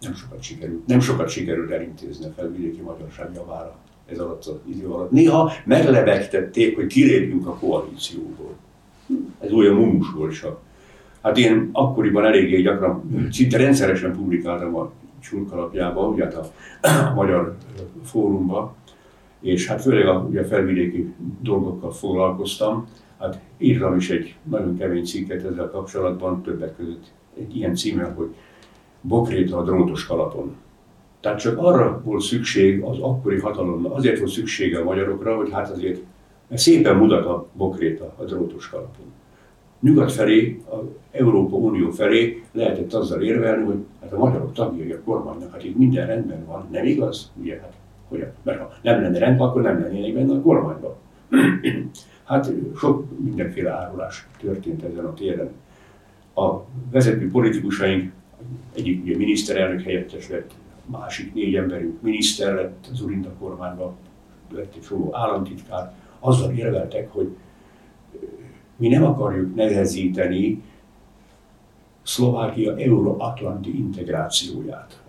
Nem sokat sikerült, nem sokat sikerült elintézni a felvidéki magyarság javára ez alatt az idő alatt. Néha meglebegtették, hogy kilépjünk a koalícióból. Ez olyan mumus. Hát én akkoriban eléggé gyakran, szinte rendszeresen publikáltam a csurkalapjába, ugye hát a, a magyar fórumba, és hát főleg a ugye felvidéki dolgokkal foglalkoztam. Hát írtam is egy nagyon kemény cikket ezzel kapcsolatban, többek között egy ilyen címmel, hogy Bokréta a drótos kalapon. Tehát csak arra volt szükség az akkori hatalomnak, azért volt szüksége a magyarokra, hogy hát azért mert szépen mutat a bokréta a drótos kalapon. Nyugat felé, az Európa Unió felé lehetett azzal érvelni, hogy hát a magyarok tagjai a kormánynak, hát itt minden rendben van, nem igaz? Ugye, hát hogyan? Mert ha nem lenne rendben, akkor nem lennének benne a kormányban. hát sok mindenféle árulás történt ezen a téren. A vezető politikusaink, egyik ugye miniszterelnök helyettes lett, másik négy emberünk miniszter lett az Urinda kormányban, lett egy csomó államtitkár, azzal érveltek, hogy mi nem akarjuk nehezíteni Szlovákia euróatlanti integrációját.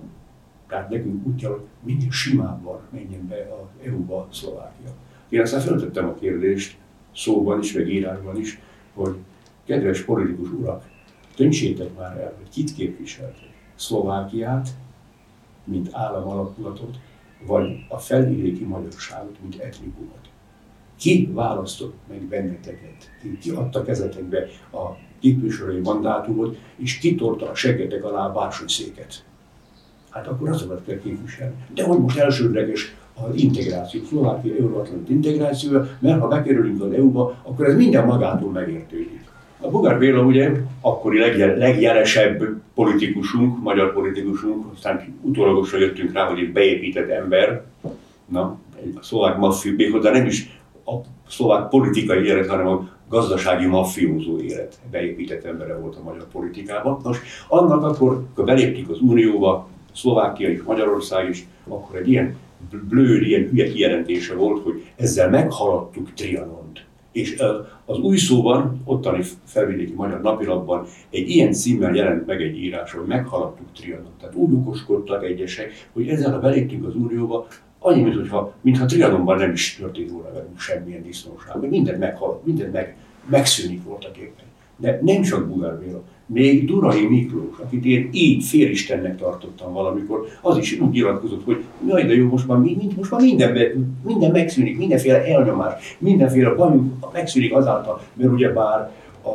Tehát nekünk úgy kell, hogy minél simábban menjen be az EU-ba Szlovákia. Én aztán feltettem a kérdést, szóban is, meg írásban is, hogy kedves politikus urak, döntsétek már el, hogy kit képviseltek. Szlovákiát, mint államalapulatot, vagy a felvidéki magyarságot, mint etnikumot. Ki választott meg benneteket? Ki adta kezetekbe a képviselői mandátumot, és kitorta a seggetek alá a széket? Hát akkor azokat kell képviselni. De hogy most elsődleges az integráció, Szlovákia euróatlant integrációja, mert ha bekerülünk az EU-ba, akkor ez minden magától megértődik. A Bugár Béla ugye akkori legjel, legjelesebb politikusunk, magyar politikusunk, aztán utólagosan jöttünk rá, hogy egy beépített ember, na, a szlovák maffió, de nem is a szlovák politikai élet, hanem a gazdasági maffiózó élet beépített embere volt a magyar politikában. Nos, annak akkor, amikor beléptük az Unióba, Szlovákia és Magyarország is, akkor egy ilyen blőd, ilyen hülye kijelentése volt, hogy ezzel meghaladtuk Trianont. És az új szóban, ottani felvidéki magyar napilapban egy ilyen címmel jelent meg egy írás, hogy meghaladtuk Trianont. Tehát úgy okoskodtak egyesek, hogy ezzel a beléptünk az Unióba, annyi, mintha, mintha Trianonban nem is történt volna velünk semmilyen disznóság, hogy mindent meghal, mindent meg, megszűnik voltak éppen. De nem csak Bugár Béla, még Durai Miklós, akit én így félistennek tartottam valamikor, az is úgy nyilatkozott, hogy jaj, de jó, most már, mind, most már minden, minden megszűnik, mindenféle elnyomás, mindenféle bajunk megszűnik azáltal, mert ugye bár a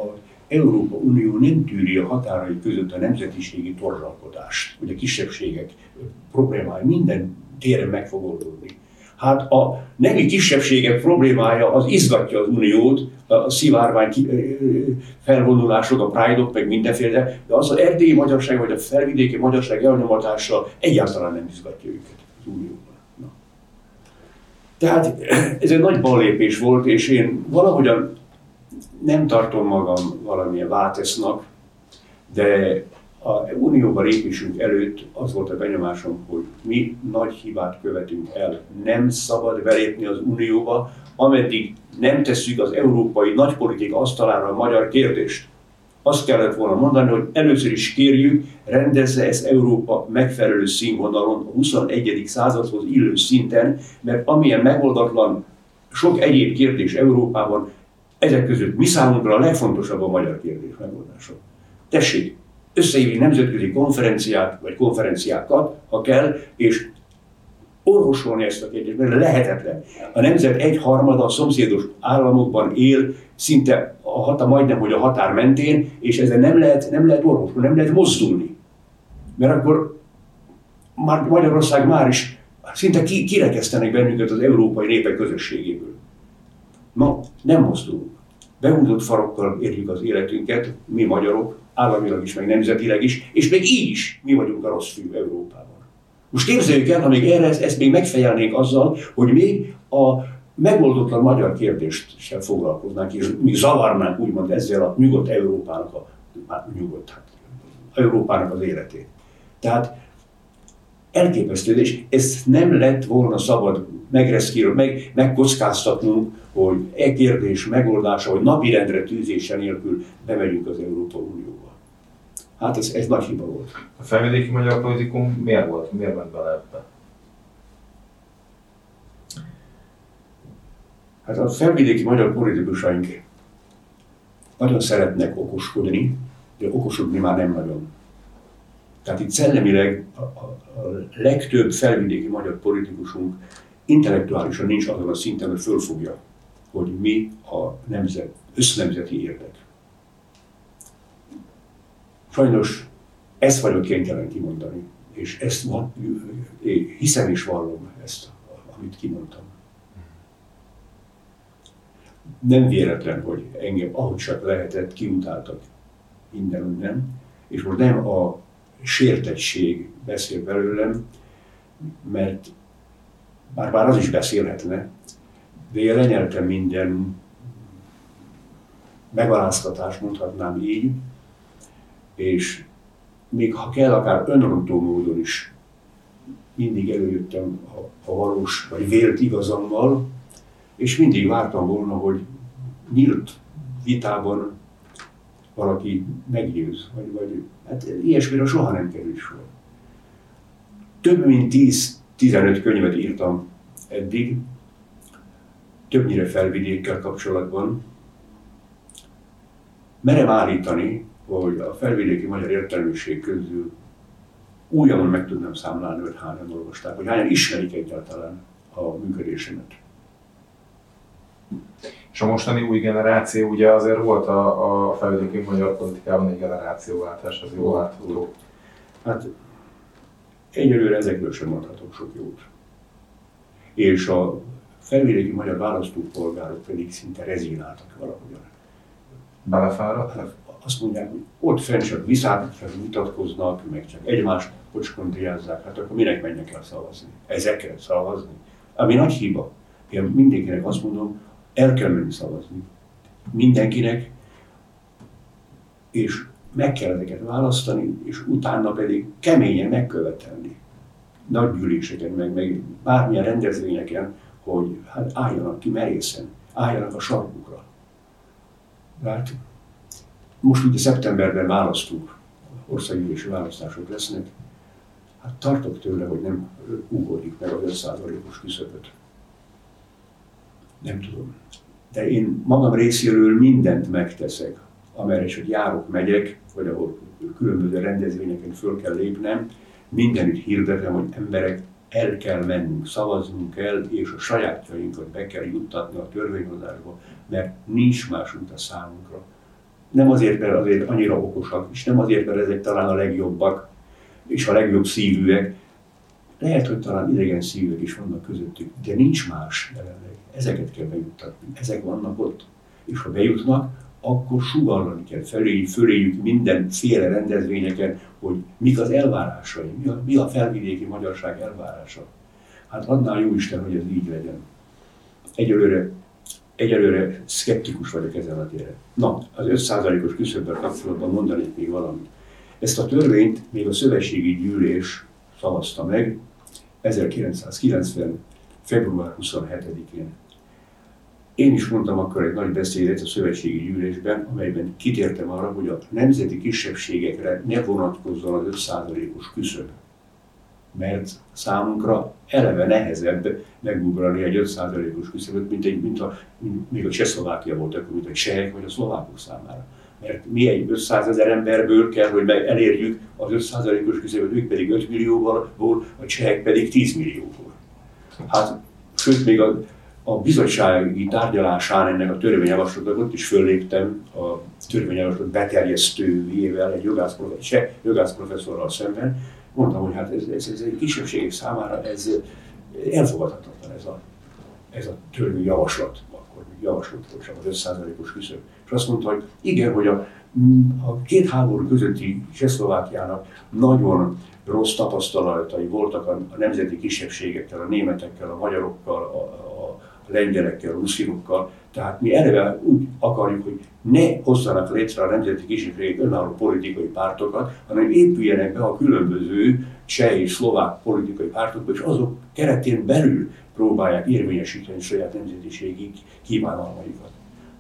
Európa Unió nem tűri a határai között a nemzetiségi torzsalkodást, hogy a kisebbségek problémái minden téren meg fog oldódni. Hát a nemi kisebbségek problémája az izgatja az uniót, a szivárvány felvonulások, a pride meg mindenféle, de az az erdélyi magyarság vagy a felvidéki magyarság elnyomatása egyáltalán nem izgatja őket az unióban. Na. Tehát ez egy nagy ballépés volt, és én valahogyan nem tartom magam valamilyen váltesznak, de a unióba lépésünk előtt az volt a benyomásom, hogy mi nagy hibát követünk el. Nem szabad belépni az unióba, ameddig nem tesszük az európai nagypolitik asztalára a magyar kérdést. Azt kellett volna mondani, hogy először is kérjük, rendezze ezt Európa megfelelő színvonalon, a 21. századhoz illő szinten, mert amilyen megoldatlan sok egyéb kérdés Európában, ezek között mi számunkra a legfontosabb a magyar kérdés megoldása. Tessék, összehívni nemzetközi konferenciát, vagy konferenciákat, ha kell, és orvosolni ezt a kérdést, mert lehetetlen. A nemzet egy harmada a szomszédos államokban él, szinte a hata, majdnem, hogy a határ mentén, és ezzel nem lehet, nem lehet orvosolni, nem lehet mozdulni. Mert akkor már Magyarország már is szinte ki, kirekesztenek bennünket az európai népek közösségéből. Ma nem mozdulunk. Beundott farokkal érjük az életünket, mi magyarok, államilag is, meg nemzetileg is, és még így is mi vagyunk a rossz fiú Európában. Most képzeljük el, ha még erre ezt, még megfejelnénk azzal, hogy még a megoldotlan magyar kérdést sem foglalkoznánk, és mi zavarnánk úgymond ezzel a nyugodt Európának, a, hát nyugodt, hát, Európának az életét. Tehát elképesztő, és ezt nem lett volna szabad megreszkír, meg, megkockáztatnunk, hogy e kérdés megoldása, hogy napirendre tűzése nélkül bemegyünk az Európa Unióba. Hát ez, ez nagy hiba volt. A felvidéki magyar politikum miért volt? Miért ment bele ebbe? Hát a felvidéki magyar politikusaink nagyon szeretnek okoskodni, de okosodni már nem nagyon. Tehát itt szellemileg a, a, a legtöbb felvidéki magyar politikusunk intellektuálisan nincs azon a szinten, hogy fölfogja, hogy mi a nemzet, össznemzeti érdek. Sajnos ezt vagyok kénytelen kimondani, és ezt van, hiszem és vallom ezt, amit kimondtam. Nem véletlen, hogy engem, ahogy csak lehetett, kiutáltak minden és most nem a sértettség beszél belőlem, mert bár, bár az is beszélhetne, de én lenyeltem minden megaláztatást, mondhatnám így, és még ha kell, akár önrontó módon is mindig előjöttem a, a valós vagy vélt igazammal, és mindig vártam volna, hogy nyílt vitában valaki meggyőz, vagy, vagy hát ilyesmire soha nem kerül sor. Több mint 10-15 könyvet írtam eddig, többnyire felvidékkel kapcsolatban. Merem állítani, hogy a felvidéki magyar értelmiség közül újonnan meg tudnám számlálni, hogy hányan olvasták, hogy hányan ismerik egyáltalán a működésemet. És a mostani új generáció, ugye azért volt a, a felvidéki magyar politikában egy generációváltás, az jó látható. Hát egyelőre ezekről sem mondhatok sok jót. És a felvidéki magyar választópolgárok pedig szinte rezignáltak valahogyan. Belefáradtak? Azt mondják, hogy ott fenn csak viszáltatnak, mutatkoznak, meg csak egymást pocskondriázzák, hát akkor minek menjek el szavazni? Ezekre szavazni? Ami nagy hiba. Én mindenkinek azt mondom, el kell menni szavazni. Mindenkinek, és meg kell ezeket választani, és utána pedig keményen megkövetelni. Nagy gyűléseken, meg, meg bármilyen rendezvényeken, hogy hát álljanak ki merészen, álljanak a sarkukra. Hát most ugye szeptemberben választunk, országgyűlési választások lesznek, hát tartok tőle, hogy nem ugorjuk meg a 5%-os küszöböt. Nem tudom. De én magam részéről mindent megteszek, amerre is, hogy járok, megyek, vagy ahol különböző rendezvényeken föl kell lépnem, mindenütt hirdetem, hogy emberek el kell mennünk, szavaznunk kell, és a sajátjainkat be kell juttatni a törvényhozásba, mert nincs más út a számunkra. Nem azért, mert azért annyira okosak, és nem azért, mert ezek talán a legjobbak, és a legjobb szívűek, lehet, hogy talán idegen szívek is vannak közöttük, de nincs más jelenleg. Ezeket kell bejuttatni. Ezek vannak ott. És ha bejutnak, akkor sugallani kell felé, föléjük mindenféle rendezvényeken, hogy mik az elvárásai, mi a, mi a felvidéki magyarság elvárása. Hát annál jó Isten, hogy ez így legyen. Egyelőre, egyelőre szkeptikus vagyok ezen a téren. Na, az 5%-os küszöbbel kapcsolatban mondanék még valamit. Ezt a törvényt még a szövetségi gyűlés szavazta meg 1990. február 27-én. Én is mondtam akkor egy nagy beszédet a szövetségi gyűlésben, amelyben kitértem arra, hogy a nemzeti kisebbségekre ne vonatkozzon az 5%-os küszöb. Mert számunkra eleve nehezebb megugrani egy 5%-os küszöböt, mint, egy, mint, a, mint még a Csehszlovákia volt akkor, mint a csehek vagy a szlovákok számára. Mert mi egy 500 ezer emberből kell, hogy meg elérjük az 5%-os küszöböt, ők pedig 5 millióval, a csehek pedig 10 millióból. Hát, sőt, még a a bizottsági tárgyalásán ennek a törvényjavaslatnak ott is fölléptem a törvényjavaslat beterjesztőjével, egy jogász, professzor, jogász professzorral szemben, mondtam, hogy hát ez, ez, ez egy kisebbségek számára ez elfogadhatatlan ez a, ez a törvényjavaslat. akkor még javasolt volt csak az 5%-os küszöb. És azt mondta, hogy igen, hogy a, a két háború közötti Csehszlovákiának nagyon rossz tapasztalatai voltak a, a nemzeti kisebbségekkel, a németekkel, a magyarokkal, a lengyelekkel, a ruszinokkal. Tehát mi eleve úgy akarjuk, hogy ne hozzanak létre a nemzeti kisebbségek önálló politikai pártokat, hanem épüljenek be a különböző cseh és szlovák politikai pártokba, és azok keretén belül próbálják érvényesíteni saját nemzetiségi kívánalmaikat.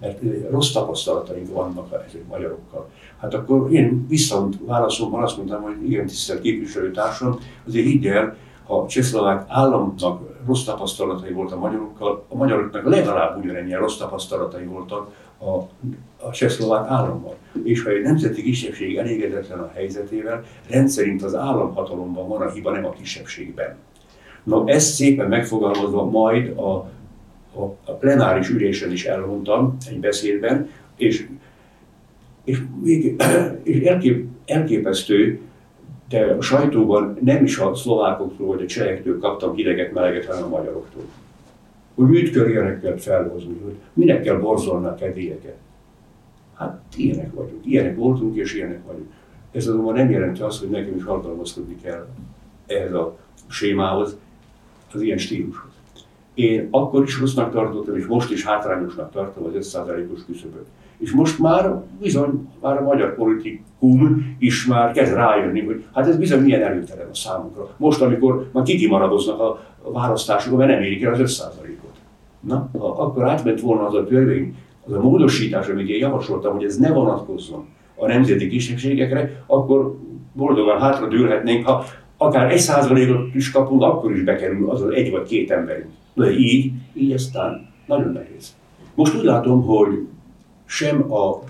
Mert rossz tapasztalataink vannak ezek magyarokkal. Hát akkor én viszont válaszomban azt mondtam, hogy igen, tisztelt képviselőtársam, azért higgy el, a csehszlovák államnak rossz tapasztalatai voltak a magyarokkal, a magyaroknak legalább ugyanennyien rossz tapasztalatai voltak a, a csehszlovák állammal. És ha egy nemzeti kisebbség elégedetlen a helyzetével, rendszerint az államhatalomban van a hiba, nem a kisebbségben. Na ezt szépen megfogalmazva majd a, a, a plenáris ülésen is elmondtam egy beszédben, és, és, és elkép, elképesztő, de a sajtóban nem is a szlovákoktól vagy a csehektől kaptam hideget, meleget, hanem a magyaroktól. Hogy mit kell felhozni, hogy minek kell a kedélyeket. Hát ilyenek vagyunk, ilyenek voltunk és ilyenek vagyunk. Ez azonban nem jelenti azt, hogy nekem is alkalmazkodni kell ehhez a sémához, az ilyen stílushoz. Én akkor is rossznak tartottam, és most is hátrányosnak tartom az 5%-os küszöböt. És most már bizony, már a magyar politikum is már kezd rájönni, hogy hát ez bizony milyen előtelen a számunkra. Most, amikor már kikimaradoznak a választásokon, mert nem érik el az 5%-ot. Na, ha akkor átment volna az a törvény, az a módosítás, amit én javasoltam, hogy ez ne vonatkozzon a nemzeti kisebbségekre, akkor boldogan hátradőlhetnénk, ha akár egy százalékot is kapunk, akkor is bekerül az az egy vagy két emberünk. De így, így aztán nagyon nehéz. Most úgy látom, hogy sem a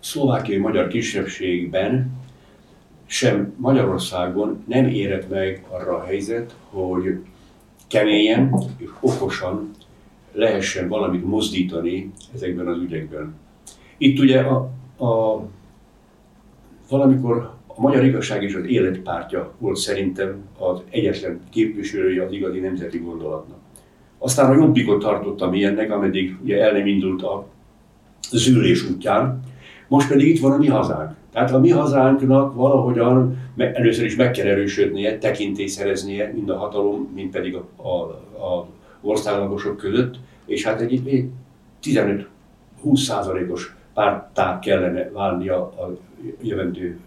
szlovákiai magyar kisebbségben, sem Magyarországon nem érett meg arra a helyzet, hogy keményen és okosan lehessen valamit mozdítani ezekben az ügyekben. Itt ugye a, a valamikor a Magyar Igazság és az Életpártja volt szerintem az egyetlen képviselője az igazi nemzeti gondolatnak. Aztán a Jobbikot tartottam ilyennek, ameddig ugye el nem indult a zűrés útján, most pedig itt van a mi hazánk. Tehát a mi hazánknak valahogyan először is meg kell erősödnie, tekintély szereznie, mind a hatalom, mind pedig a, a, a országlagosok között, és hát egy, egy 15-20 százalékos pártá kellene válnia a jövendő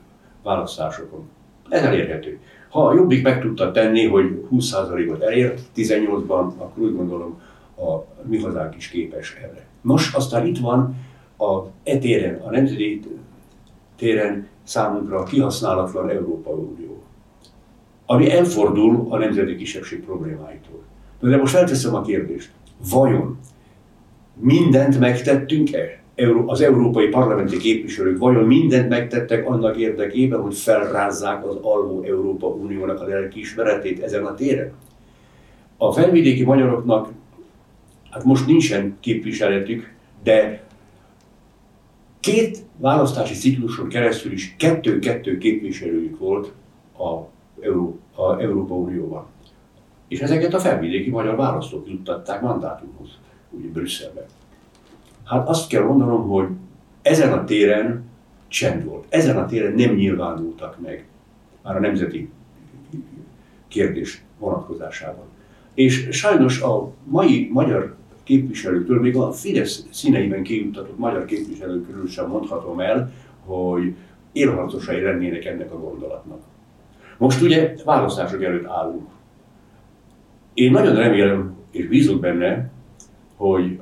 választásokon. Ez elérhető. Ha a Jobbik meg tudta tenni, hogy 20%-ot elért 18-ban, akkor úgy gondolom a mi hazánk is képes erre. Nos, aztán itt van a e téren, a nemzeti téren számunkra kihasználatlan Európa Unió, ami elfordul a nemzeti kisebbség problémáitól. De most felteszem a kérdést, vajon mindent megtettünk-e az európai parlamenti képviselők vajon mindent megtettek annak érdekében, hogy felrázzák az alvó Európa Uniónak a lelkiismeretét ezen a téren? A felvidéki magyaroknak, hát most nincsen képviseletük, de két választási cikluson keresztül is kettő-kettő képviselőjük volt a, Euró, a Európa Unióban. És ezeket a felvidéki magyar választók juttatták mandátumhoz, ugye Brüsszelben. Hát azt kell mondanom, hogy ezen a téren csend volt. Ezen a téren nem nyilvánultak meg már a nemzeti kérdés vonatkozásában. És sajnos a mai magyar képviselőktől, még a Fidesz színeiben kijuttatott magyar képviselőkről sem mondhatom el, hogy élharcosai lennének ennek a gondolatnak. Most ugye választások előtt állunk. Én nagyon remélem és bízok benne, hogy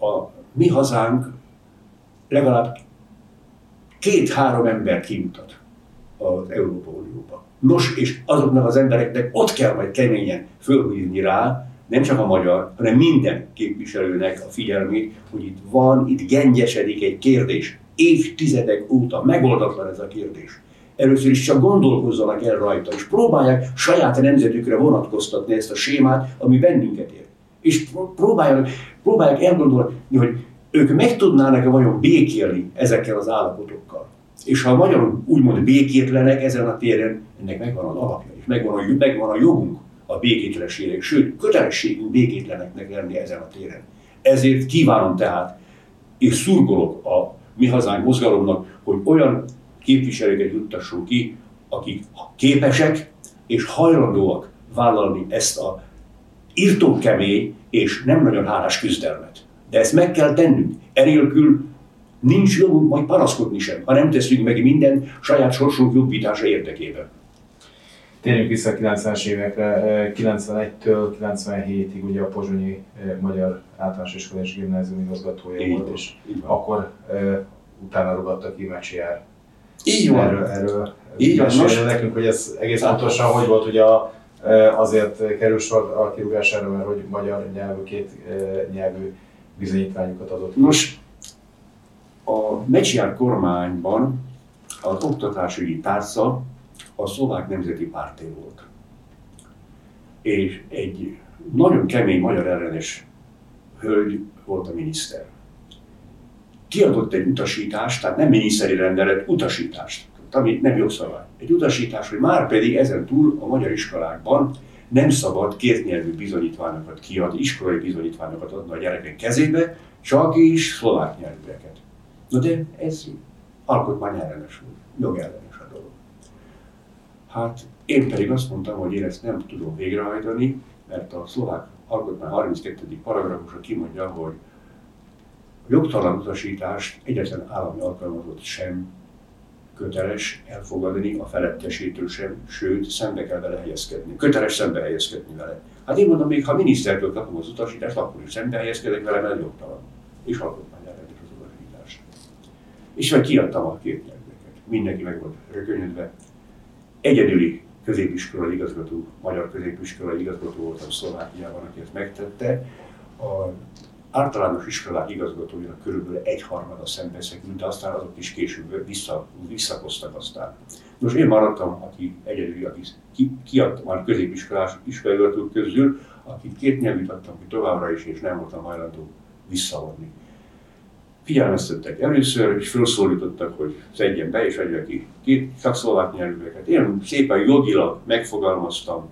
a mi hazánk legalább két-három ember kimutat az Európa Unióba. Nos, és azoknak az embereknek ott kell majd keményen fölhúzni rá, nem csak a magyar, hanem minden képviselőnek a figyelmét, hogy itt van, itt gengyesedik egy kérdés. Évtizedek óta megoldatlan ez a kérdés. Először is csak gondolkozzanak el rajta, és próbálják saját nemzetükre vonatkoztatni ezt a sémát, ami bennünket ér. És próbálják, próbálják elgondolni, hogy ők meg tudnának-e vajon békélni ezekkel az állapotokkal. És ha a magyarok úgymond békétlenek ezen a téren, ennek megvan az alapja, és megvan a, megvan a jogunk a békétlenségnek, sőt, kötelességünk békétleneknek lenni ezen a téren. Ezért kívánom tehát, és szurkolok a mi hazánk mozgalomnak, hogy olyan képviselőket juttassunk ki, akik képesek és hajlandóak vállalni ezt a írtókemény és nem nagyon hálás küzdelmet. De ezt meg kell tennünk. Enélkül nincs jogunk majd paraszkodni sem, ha nem teszünk meg minden saját sorsunk jobbítása érdekében. Térjünk vissza a 90-es évekre, 91-től 97-ig ugye a Pozsonyi Magyar Általános Iskola és Gimnázium igazgatója volt, és akkor utána rugatta ki Mecsiár. Így van. Erről, erről így van. Nekünk, hogy ez egész pontosan hogy volt, ugye azért kerül sor a kirúgására, mert hogy magyar nyelvű, két nyelvű bizonyítványokat adott. Nos, a Mecsiár kormányban az oktatási tárca a szlovák nemzeti párté volt. És egy nagyon kemény magyar ellenes hölgy volt a miniszter. Kiadott egy utasítást, tehát nem miniszteri rendelet, utasítást, ami nem jogszabály. Egy utasítás, hogy már pedig ezen túl a magyar iskolákban nem szabad kétnyelvű bizonyítványokat kiadni, iskolai bizonyítványokat adni a gyerekek kezébe, csak is szlovák nyelvűeket. Na de ez alkotmány ellenes volt, jogellenes a dolog. Hát én pedig azt mondtam, hogy én ezt nem tudom végrehajtani, mert a szlovák alkotmány 32. paragrafusa kimondja, hogy a jogtalan utasítást egyetlen állami alkalmazott sem köteles elfogadni a felettesétől sem, sőt, szembe kell vele helyezkedni. Köteles szembe helyezkedni vele. Hát én mondom, még ha minisztertől kapom az utasítást, akkor is szembe helyezkedek vele, mert jogtalan. És alkotmány ellenes az utasítást. És majd kiadtam a két nyelveket. Mindenki meg volt rökönyödve. Egyedüli középiskolai igazgató, magyar középiskolai igazgató voltam Szlovákiában, aki ezt megtette. A általános iskolák igazgatójának körülbelül egyharmada szembeszekült, de aztán azok is később vissza, visszakoztak aztán. Nos, én maradtam, aki egyedül, aki ki, már középiskolás iskolai közül, akit két nyelvűt adtam ki továbbra is, és nem voltam hajlandó visszavonni. Figyelmeztettek először, és felszólítottak, hogy szedjen be, és adja ki két szlovák nyelvűeket. Én szépen jogilag megfogalmaztam,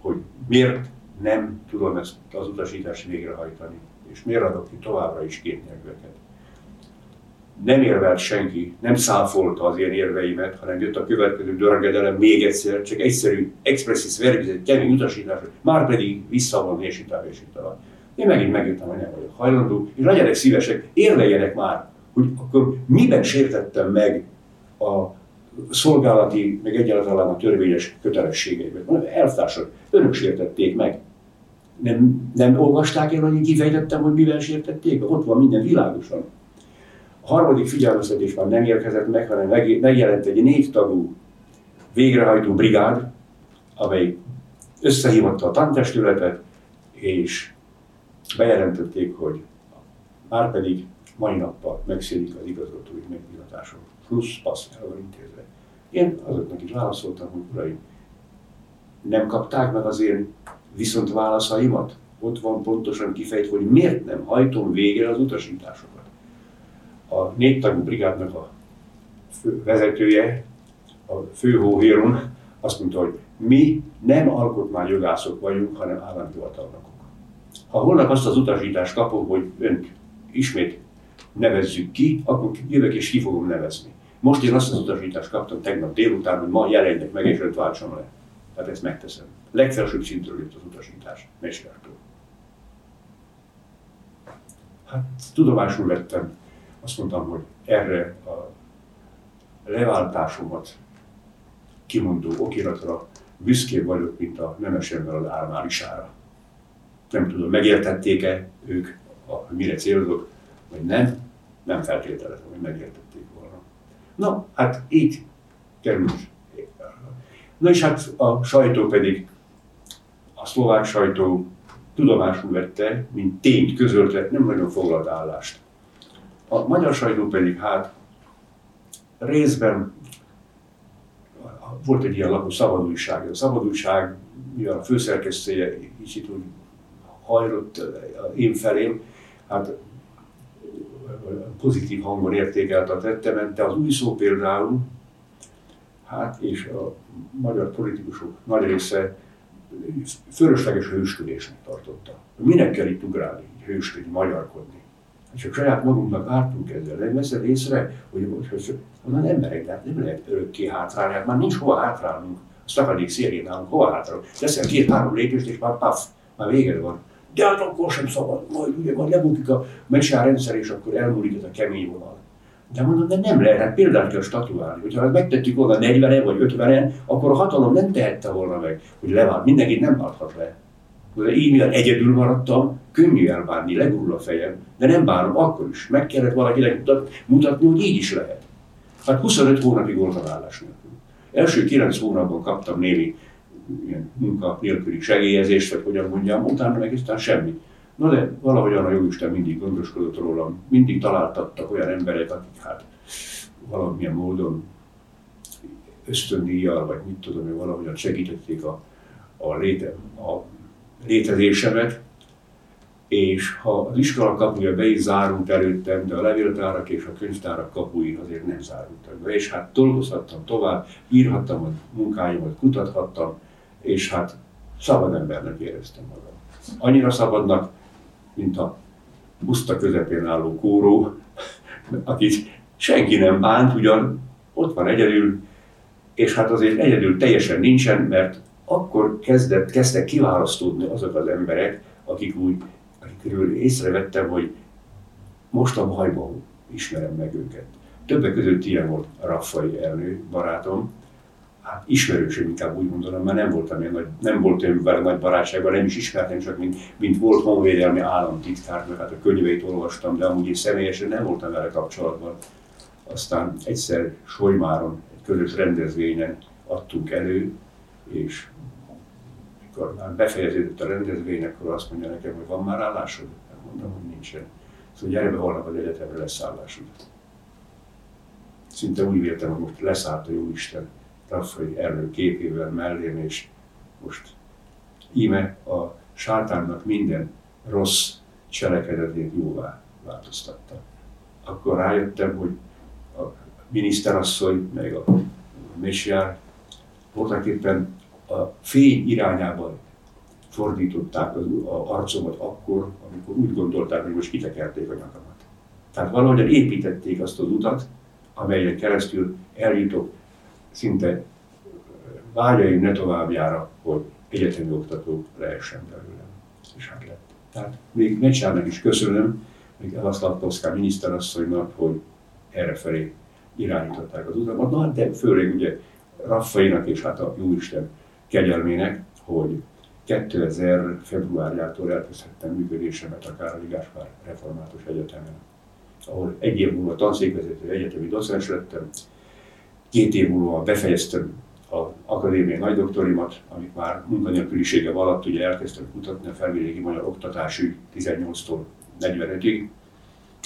hogy miért nem tudom ezt az utasítást végrehajtani és miért adok ki továbbra is kétnyelvűeket. Nem érvelt senki, nem száfolta az én érveimet, hanem jött a következő dörgedelem még egyszer, csak egyszerű expressis verbis, egy kemény utasítás, már pedig visszavonni, és itt és itt Én megint megjöttem, hogy nem vagyok hajlandó, és legyenek szívesek, érveljenek már, hogy akkor miben sértettem meg a szolgálati, meg egyáltalán a törvényes kötelességeimet. Elvtársak, önök sértették meg nem, nem olvasták el, hogy én kifejtettem, hogy mivel sértették? Ott van minden világosan. A harmadik figyelmeztetés már nem érkezett meg, hanem megjelent egy négy tagú végrehajtó brigád, amely összehívatta a tantestületet, és bejelentették, hogy már pedig mai nappal megszűnik az igazgatói megbízatásom. Plusz passz el van intézve. Én azoknak is válaszoltam, hogy uraim, nem kapták meg az én viszont válaszaimat. Ott van pontosan kifejtve, hogy miért nem hajtom végre az utasításokat. A négy tagú brigádnak a vezetője, a főhóhéron azt mondta, hogy mi nem alkotmányjogászok vagyunk, hanem államhivatalnokok. Ha holnap azt az utasítást kapom, hogy önt ismét nevezzük ki, akkor jövök és ki fogom nevezni. Most én azt az utasítást kaptam tegnap délután, hogy ma jelenjek meg és önt váltsam le. Tehát ezt megteszem. Legfelsőbb szintről jött az utasítás, Mestertől. Hát tudomásul vettem, azt mondtam, hogy erre a leváltásomat kimondó okiratra büszkébb vagyok, mint a nemesember az álmárisára. Nem tudom, megértették-e ők, a, mire célozok, vagy nem, nem feltételezem, hogy megértették volna. Na, hát így került Na és hát a sajtó pedig, a szlovák sajtó tudomásul vette, mint tényt közölte, nem nagyon foglalt állást. A magyar sajtó pedig hát részben volt egy ilyen lapú szabadújság. A szabadújság, mivel a főszerkesztője kicsit úgy hajlott én felém, hát pozitív hangon értékelte a tettemet, de az új szó például, hát és a magyar politikusok nagy része fölösleges hősködésnek tartotta. Minek kell itt ugrálni, hősködni, magyarkodni? Hát csak saját magunknak ártunk ezzel. Nem veszed észre, hogy, hogy, hogy onnan emberek, de nem lehet örökké hátrálni, hát már nincs hova hátrálnunk. A szakadék szélén állunk, hova hátrálunk. Teszel két-három lépést, és már paf, már véged van. De hát akkor sem szabad, majd ugye majd lebukik a rendszer, és akkor elmúlik ez a kemény vonal. De mondom, de nem lehet, hát példát kell statuálni. Hogyha megtettük volna 40 vagy 50 akkor a hatalom nem tehette volna meg, hogy levált. Mindenkit nem válthat le. Én mivel egyedül maradtam, könnyű elbánni, legurul a fejem, de nem bánom akkor is. Meg kellett valakinek mutat, mutatni, hogy így is lehet. Hát 25 hónapig voltam állás nélkül. Első 9 hónapban kaptam némi ilyen munka nélküli segélyezést, vagy hogyan mondjam, utána meg aztán semmi. Na de valahogyan a Jóisten mindig gondoskodott rólam, mindig találtattak olyan emberek, akik hát valamilyen módon ösztöndíjjal, vagy mit tudom hogy valahogyan segítették a, a, léte, a létezésemet, és ha az iskola kapuja be is zárult előttem, de a levéltárak és a könyvtárak kapui azért nem zárultak be, és hát dolgozhattam tovább, írhattam a munkáimat, kutathattam, és hát szabad embernek éreztem magam. Annyira szabadnak, mint a puszta közepén álló kóró, akit senki nem bánt, ugyan ott van egyedül, és hát azért egyedül teljesen nincsen, mert akkor kezdett, kezdtek kiválasztódni azok az emberek, akik úgy, akikről észrevettem, hogy most a bajban ismerem meg őket. Többek között ilyen volt Raffai Ernő barátom, hát ismerősöm inkább úgy mondanom, mert nem voltam ilyen nagy, nem volt olyan vele nagy barátságban, nem is ismertem, csak mint, mint volt honvédelmi államtitkár, mert hát a könyveit olvastam, de amúgy én személyesen nem voltam vele kapcsolatban. Aztán egyszer Solymáron, egy közös rendezvényen adtunk elő, és mikor már befejeződött a rendezvény, akkor azt mondja nekem, hogy van már állásod? Hát mondom, hogy nincsen. Szóval gyere be holnap az egyetemre lesz állásod. Szinte úgy véltem, hogy most leszállt a Jóisten Raffai Ernő képével mellém, és most íme a sátánnak minden rossz cselekedetét jóvá változtatta. Akkor rájöttem, hogy a miniszterasszony, meg a mesiár voltak éppen a fény irányában fordították az arcomat akkor, amikor úgy gondolták, hogy most kitekerték a nyakamat. Tehát valahogyan építették azt az utat, amelyen keresztül eljutok szinte vágyaim ne továbbjára, hogy egyetemi oktató lehessen belőlem. És hát lett. Tehát még Mecsának is köszönöm, még Elaszlatkovszká miniszterasszonynak, hogy errefelé irányították az utamat, na, de főleg ugye Raffainak és hát a Jóisten kegyelmének, hogy 2000 februárjától elkezdhettem működésemet a Károly Gáspár Református Egyetemen, ahol egy év múlva tanszékvezető egyetemi docens lettem, két év múlva befejeztem az akadémiai nagydoktorimat, amit már munkanélkülisége alatt ugye elkezdtem kutatni a felvidéki magyar oktatásügy 18-tól 45-ig,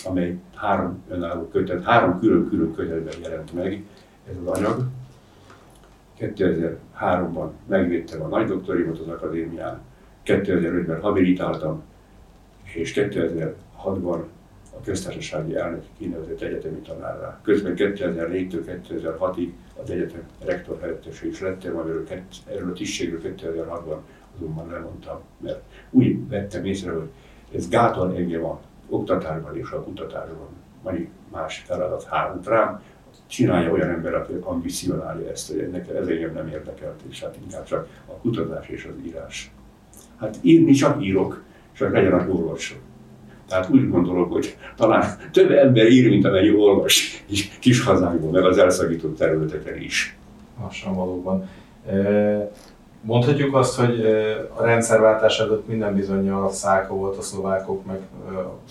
amely három önálló kötet, három külön-külön kötetben jelent meg ez az anyag. 2003-ban megvédtem a nagydoktorimat az akadémián, 2005-ben habilitáltam, és 2006-ban a köztársasági elnök kinevezett egyetemi tanárra. Közben 2004-től 2006-ig az egyetem rektor helyettese is lettem, amiről erről a tisztségről 2006-ban azonban lemondtam, mert úgy vettem észre, hogy ez gátol engem a oktatásban és a kutatásban. Annyi más feladat hárult rám, csinálja olyan ember, aki ambicionálja ezt, hogy ennek ez engem nem érdekelt, és hát inkább csak a kutatás és az írás. Hát írni csak írok, csak legyenek orvosok. Tehát úgy gondolom, hogy talán több ember ír, mint amennyi olvas kis hazánkban, meg az elszakított területeken is. Lassan valóban. Mondhatjuk azt, hogy a rendszerváltás előtt minden bizonyal szálka volt a szlovákok, meg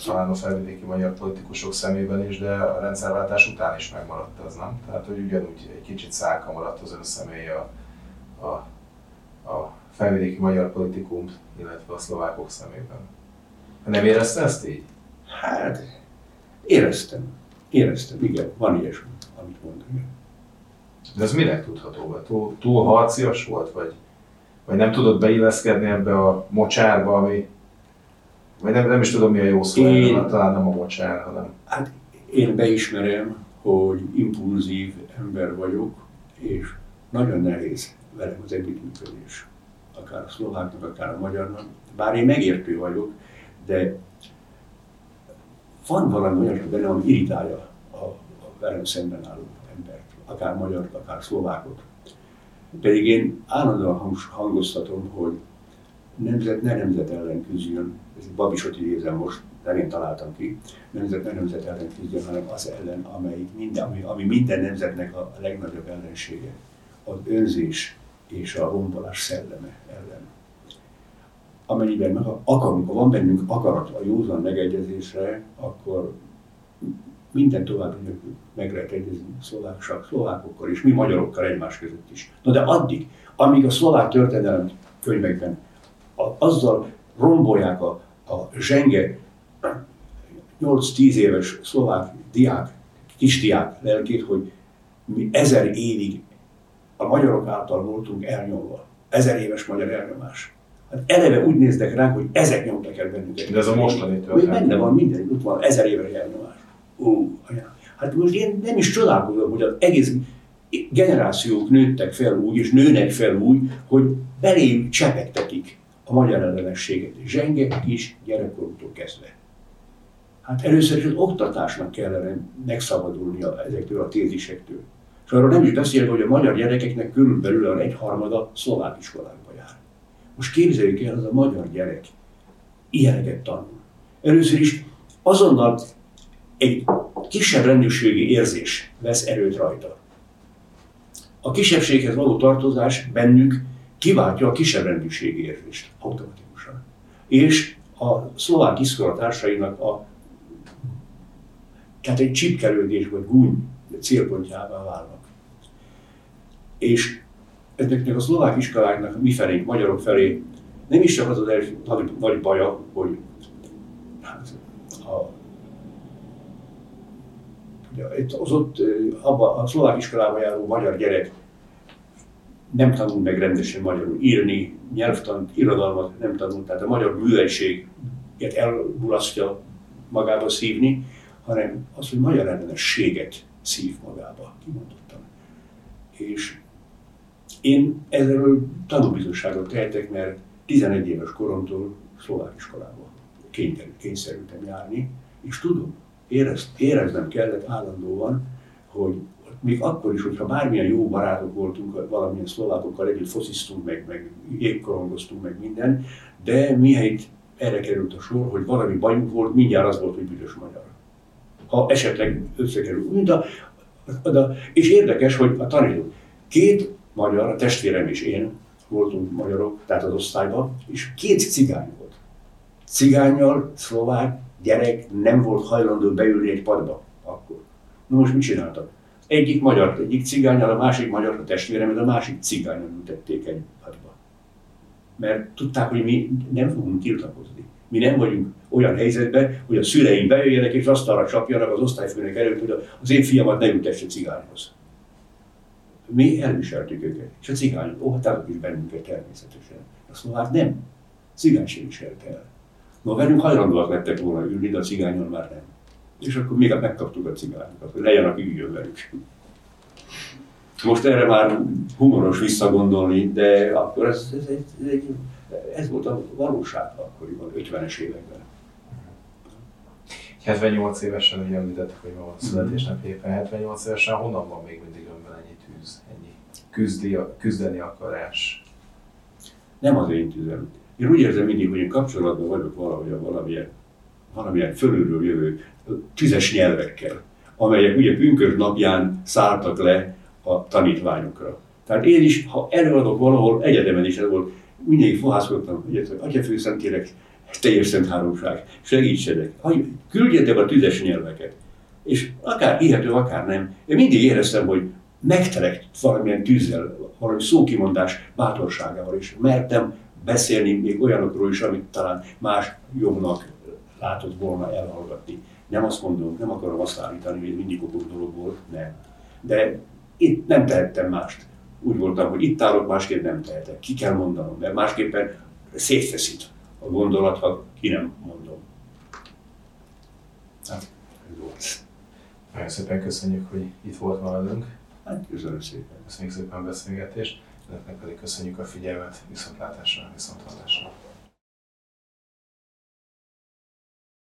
talán a felvidéki magyar politikusok szemében is, de a rendszerváltás után is megmaradt az, nem? Tehát, hogy ugyanúgy egy kicsit szálka maradt az ön személye a, a, a felvidéki magyar politikum, illetve a szlovákok szemében. Nem érezte ezt így? Hát, éreztem. Éreztem, igen, van ilyesmi, amit mondani. De ez minek tudható be? Túl, túl harcias volt, vagy, vagy nem tudott beilleszkedni ebbe a mocsárba, ami vagy nem, nem is tudom mi a jó szó, én, talán nem a mocsár, hanem... Hát én beismerem, hogy impulzív ember vagyok, és nagyon nehéz velem az együttműködés. akár a szlováknak, akár a magyarnak, bár én megértő vagyok, de van valami olyan benne, ami irritálja a, a velem szemben álló embert, akár magyar, akár szlovákot. Pedig én állandóan hangoztatom, hogy nemzet ne nemzet ellen küzdjön, ez Babisot idézem most, nem én találtam ki, nemzet ne nemzet ellen küzdjön, hanem az ellen, amely minden, ami, ami minden nemzetnek a legnagyobb ellensége, az önzés és a honpolás szelleme ellen. Amennyiben akarunk, ha van bennünk akarat a józan megegyezésre, akkor minden további nélkül meg lehet egyezni szlovák, szlovákokkal és mi magyarokkal egymás között is. Na de addig, amíg a szlovák történelem könyvekben a, azzal rombolják a, a zsenge 8-10 éves szlovák diák, kisdiák lelkét, hogy mi ezer évig a magyarok által voltunk elnyomva. Ezer éves magyar elnyomás. Hát eleve úgy néznek ránk, hogy ezek nyomtak el bennünket. De ez a mostani történet. Benne van minden, ott van ezer éves elnyomás. Ó, anyám. Hát most én nem is csodálkozom, hogy az egész generációk nőttek fel úgy, és nőnek fel úgy, hogy beléjük csepegtetik a magyar ellenességet. Zsenge is gyerekkorútól kezdve. Hát először is az oktatásnak kellene megszabadulnia ezektől a tézisektől. És arról nem is beszélve, hogy a magyar gyerekeknek körülbelül a egyharmada szlovák iskolákba jár. Most képzeljük el, az a magyar gyerek ilyeneket tanul. Először is azonnal egy kisebb rendőrségi érzés vesz erőt rajta. A kisebbséghez való tartozás bennük kiváltja a kisebb rendőrségi érzést automatikusan. És a szlovák iskola társainak a tehát egy csipkelődés vagy gúny célpontjává válnak. És ezeknek a szlovák iskoláknak mi felé, magyarok felé nem is csak az az első nagy baja, hogy hát, a, az ott abba, a szlovák iskolába járó magyar gyerek nem tanul meg rendesen magyarul írni, nyelvtant, irodalmat nem tanul, tehát a magyar művelység elmulasztja magába szívni, hanem az, hogy magyar ellenességet szív magába, kimondottam. És én ezzel tanúbizonságot tehetek, mert 11 éves koromtól szlovák iskolába kényszerültem járni, és tudom, érez, éreznem kellett állandóan, hogy még akkor is, hogyha bármilyen jó barátok voltunk, valamilyen szlovákokkal együtt fosziztunk, meg, meg égkorongoztunk, meg minden, de mihelyt erre került a sor, hogy valami bajunk volt, mindjárt az volt, hogy büdös magyar. Ha esetleg összekerül. Mint a, a, a, és érdekes, hogy a tanító, két magyar, a testvérem és én voltunk magyarok, tehát az osztályban, és két cigány volt. Cigányjal, szlovák, gyerek nem volt hajlandó beülni egy padba akkor. Na most mit csináltak? Egyik magyar, egyik cigányal, a másik magyar, a testvéremet, a másik cigányal ültették egy padba. Mert tudták, hogy mi nem fogunk tiltakozni. Mi nem vagyunk olyan helyzetben, hogy a szüleim bejöjjenek és azt arra csapjanak az osztályfőnek előtt, hogy az én fiamat ne ültesse cigányhoz. Mi elviseltük őket. És a cigányok óhatárok is bennünket természetesen. A szlovák nem. Cigánység viselte el. Ma velünk hajlandóak lettek volna ülni, de a cigányon már nem. És akkor még megkaptuk a cigányokat, hogy legyen, aki üljön velük. Most erre már humoros visszagondolni, de akkor ez, ez, ez, ez, ez volt a valóság akkoriban, 50-es években. 78 évesen, ugye említettük, hogy ma van születésnap éppen 78 évesen, honnan van még mindig önben ennyi tűz, ennyi küzdi, küzdeni akarás? Nem az én tűzem. Én úgy érzem mindig, hogy én kapcsolatban vagyok valahogy valamilyen, valamilyen fölülről jövő tüzes nyelvekkel, amelyek ugye pünkös napján szálltak le a tanítványokra. Tehát én is, ha előadok valahol, egyetemen is volt, mindig fohászkodtam, hogy Atya Szentlélek, teljes szent háromság, segítsenek, küldjetek a tüzes nyelveket. És akár hihető, akár nem, én mindig éreztem, hogy megtelek valamilyen tűzzel, valami szókimondás bátorságával, és mertem beszélni még olyanokról is, amit talán más jobbnak látott volna elhallgatni. Nem azt mondom, nem akarom azt állítani, hogy mindig okos dolog volt, nem. De itt nem tehettem mást. Úgy voltam, hogy itt állok, másképp nem tehetek. Ki kell mondanom, mert másképpen szétfeszít a gondolat, ha ki nem mondom. Hát, ez volt. Nagyon szépen köszönjük, hogy itt volt velünk. Hát, köszönöm szépen. Köszönjük szépen a beszélgetést. önöknek pedig köszönjük a figyelmet, viszontlátásra, viszontlátásra.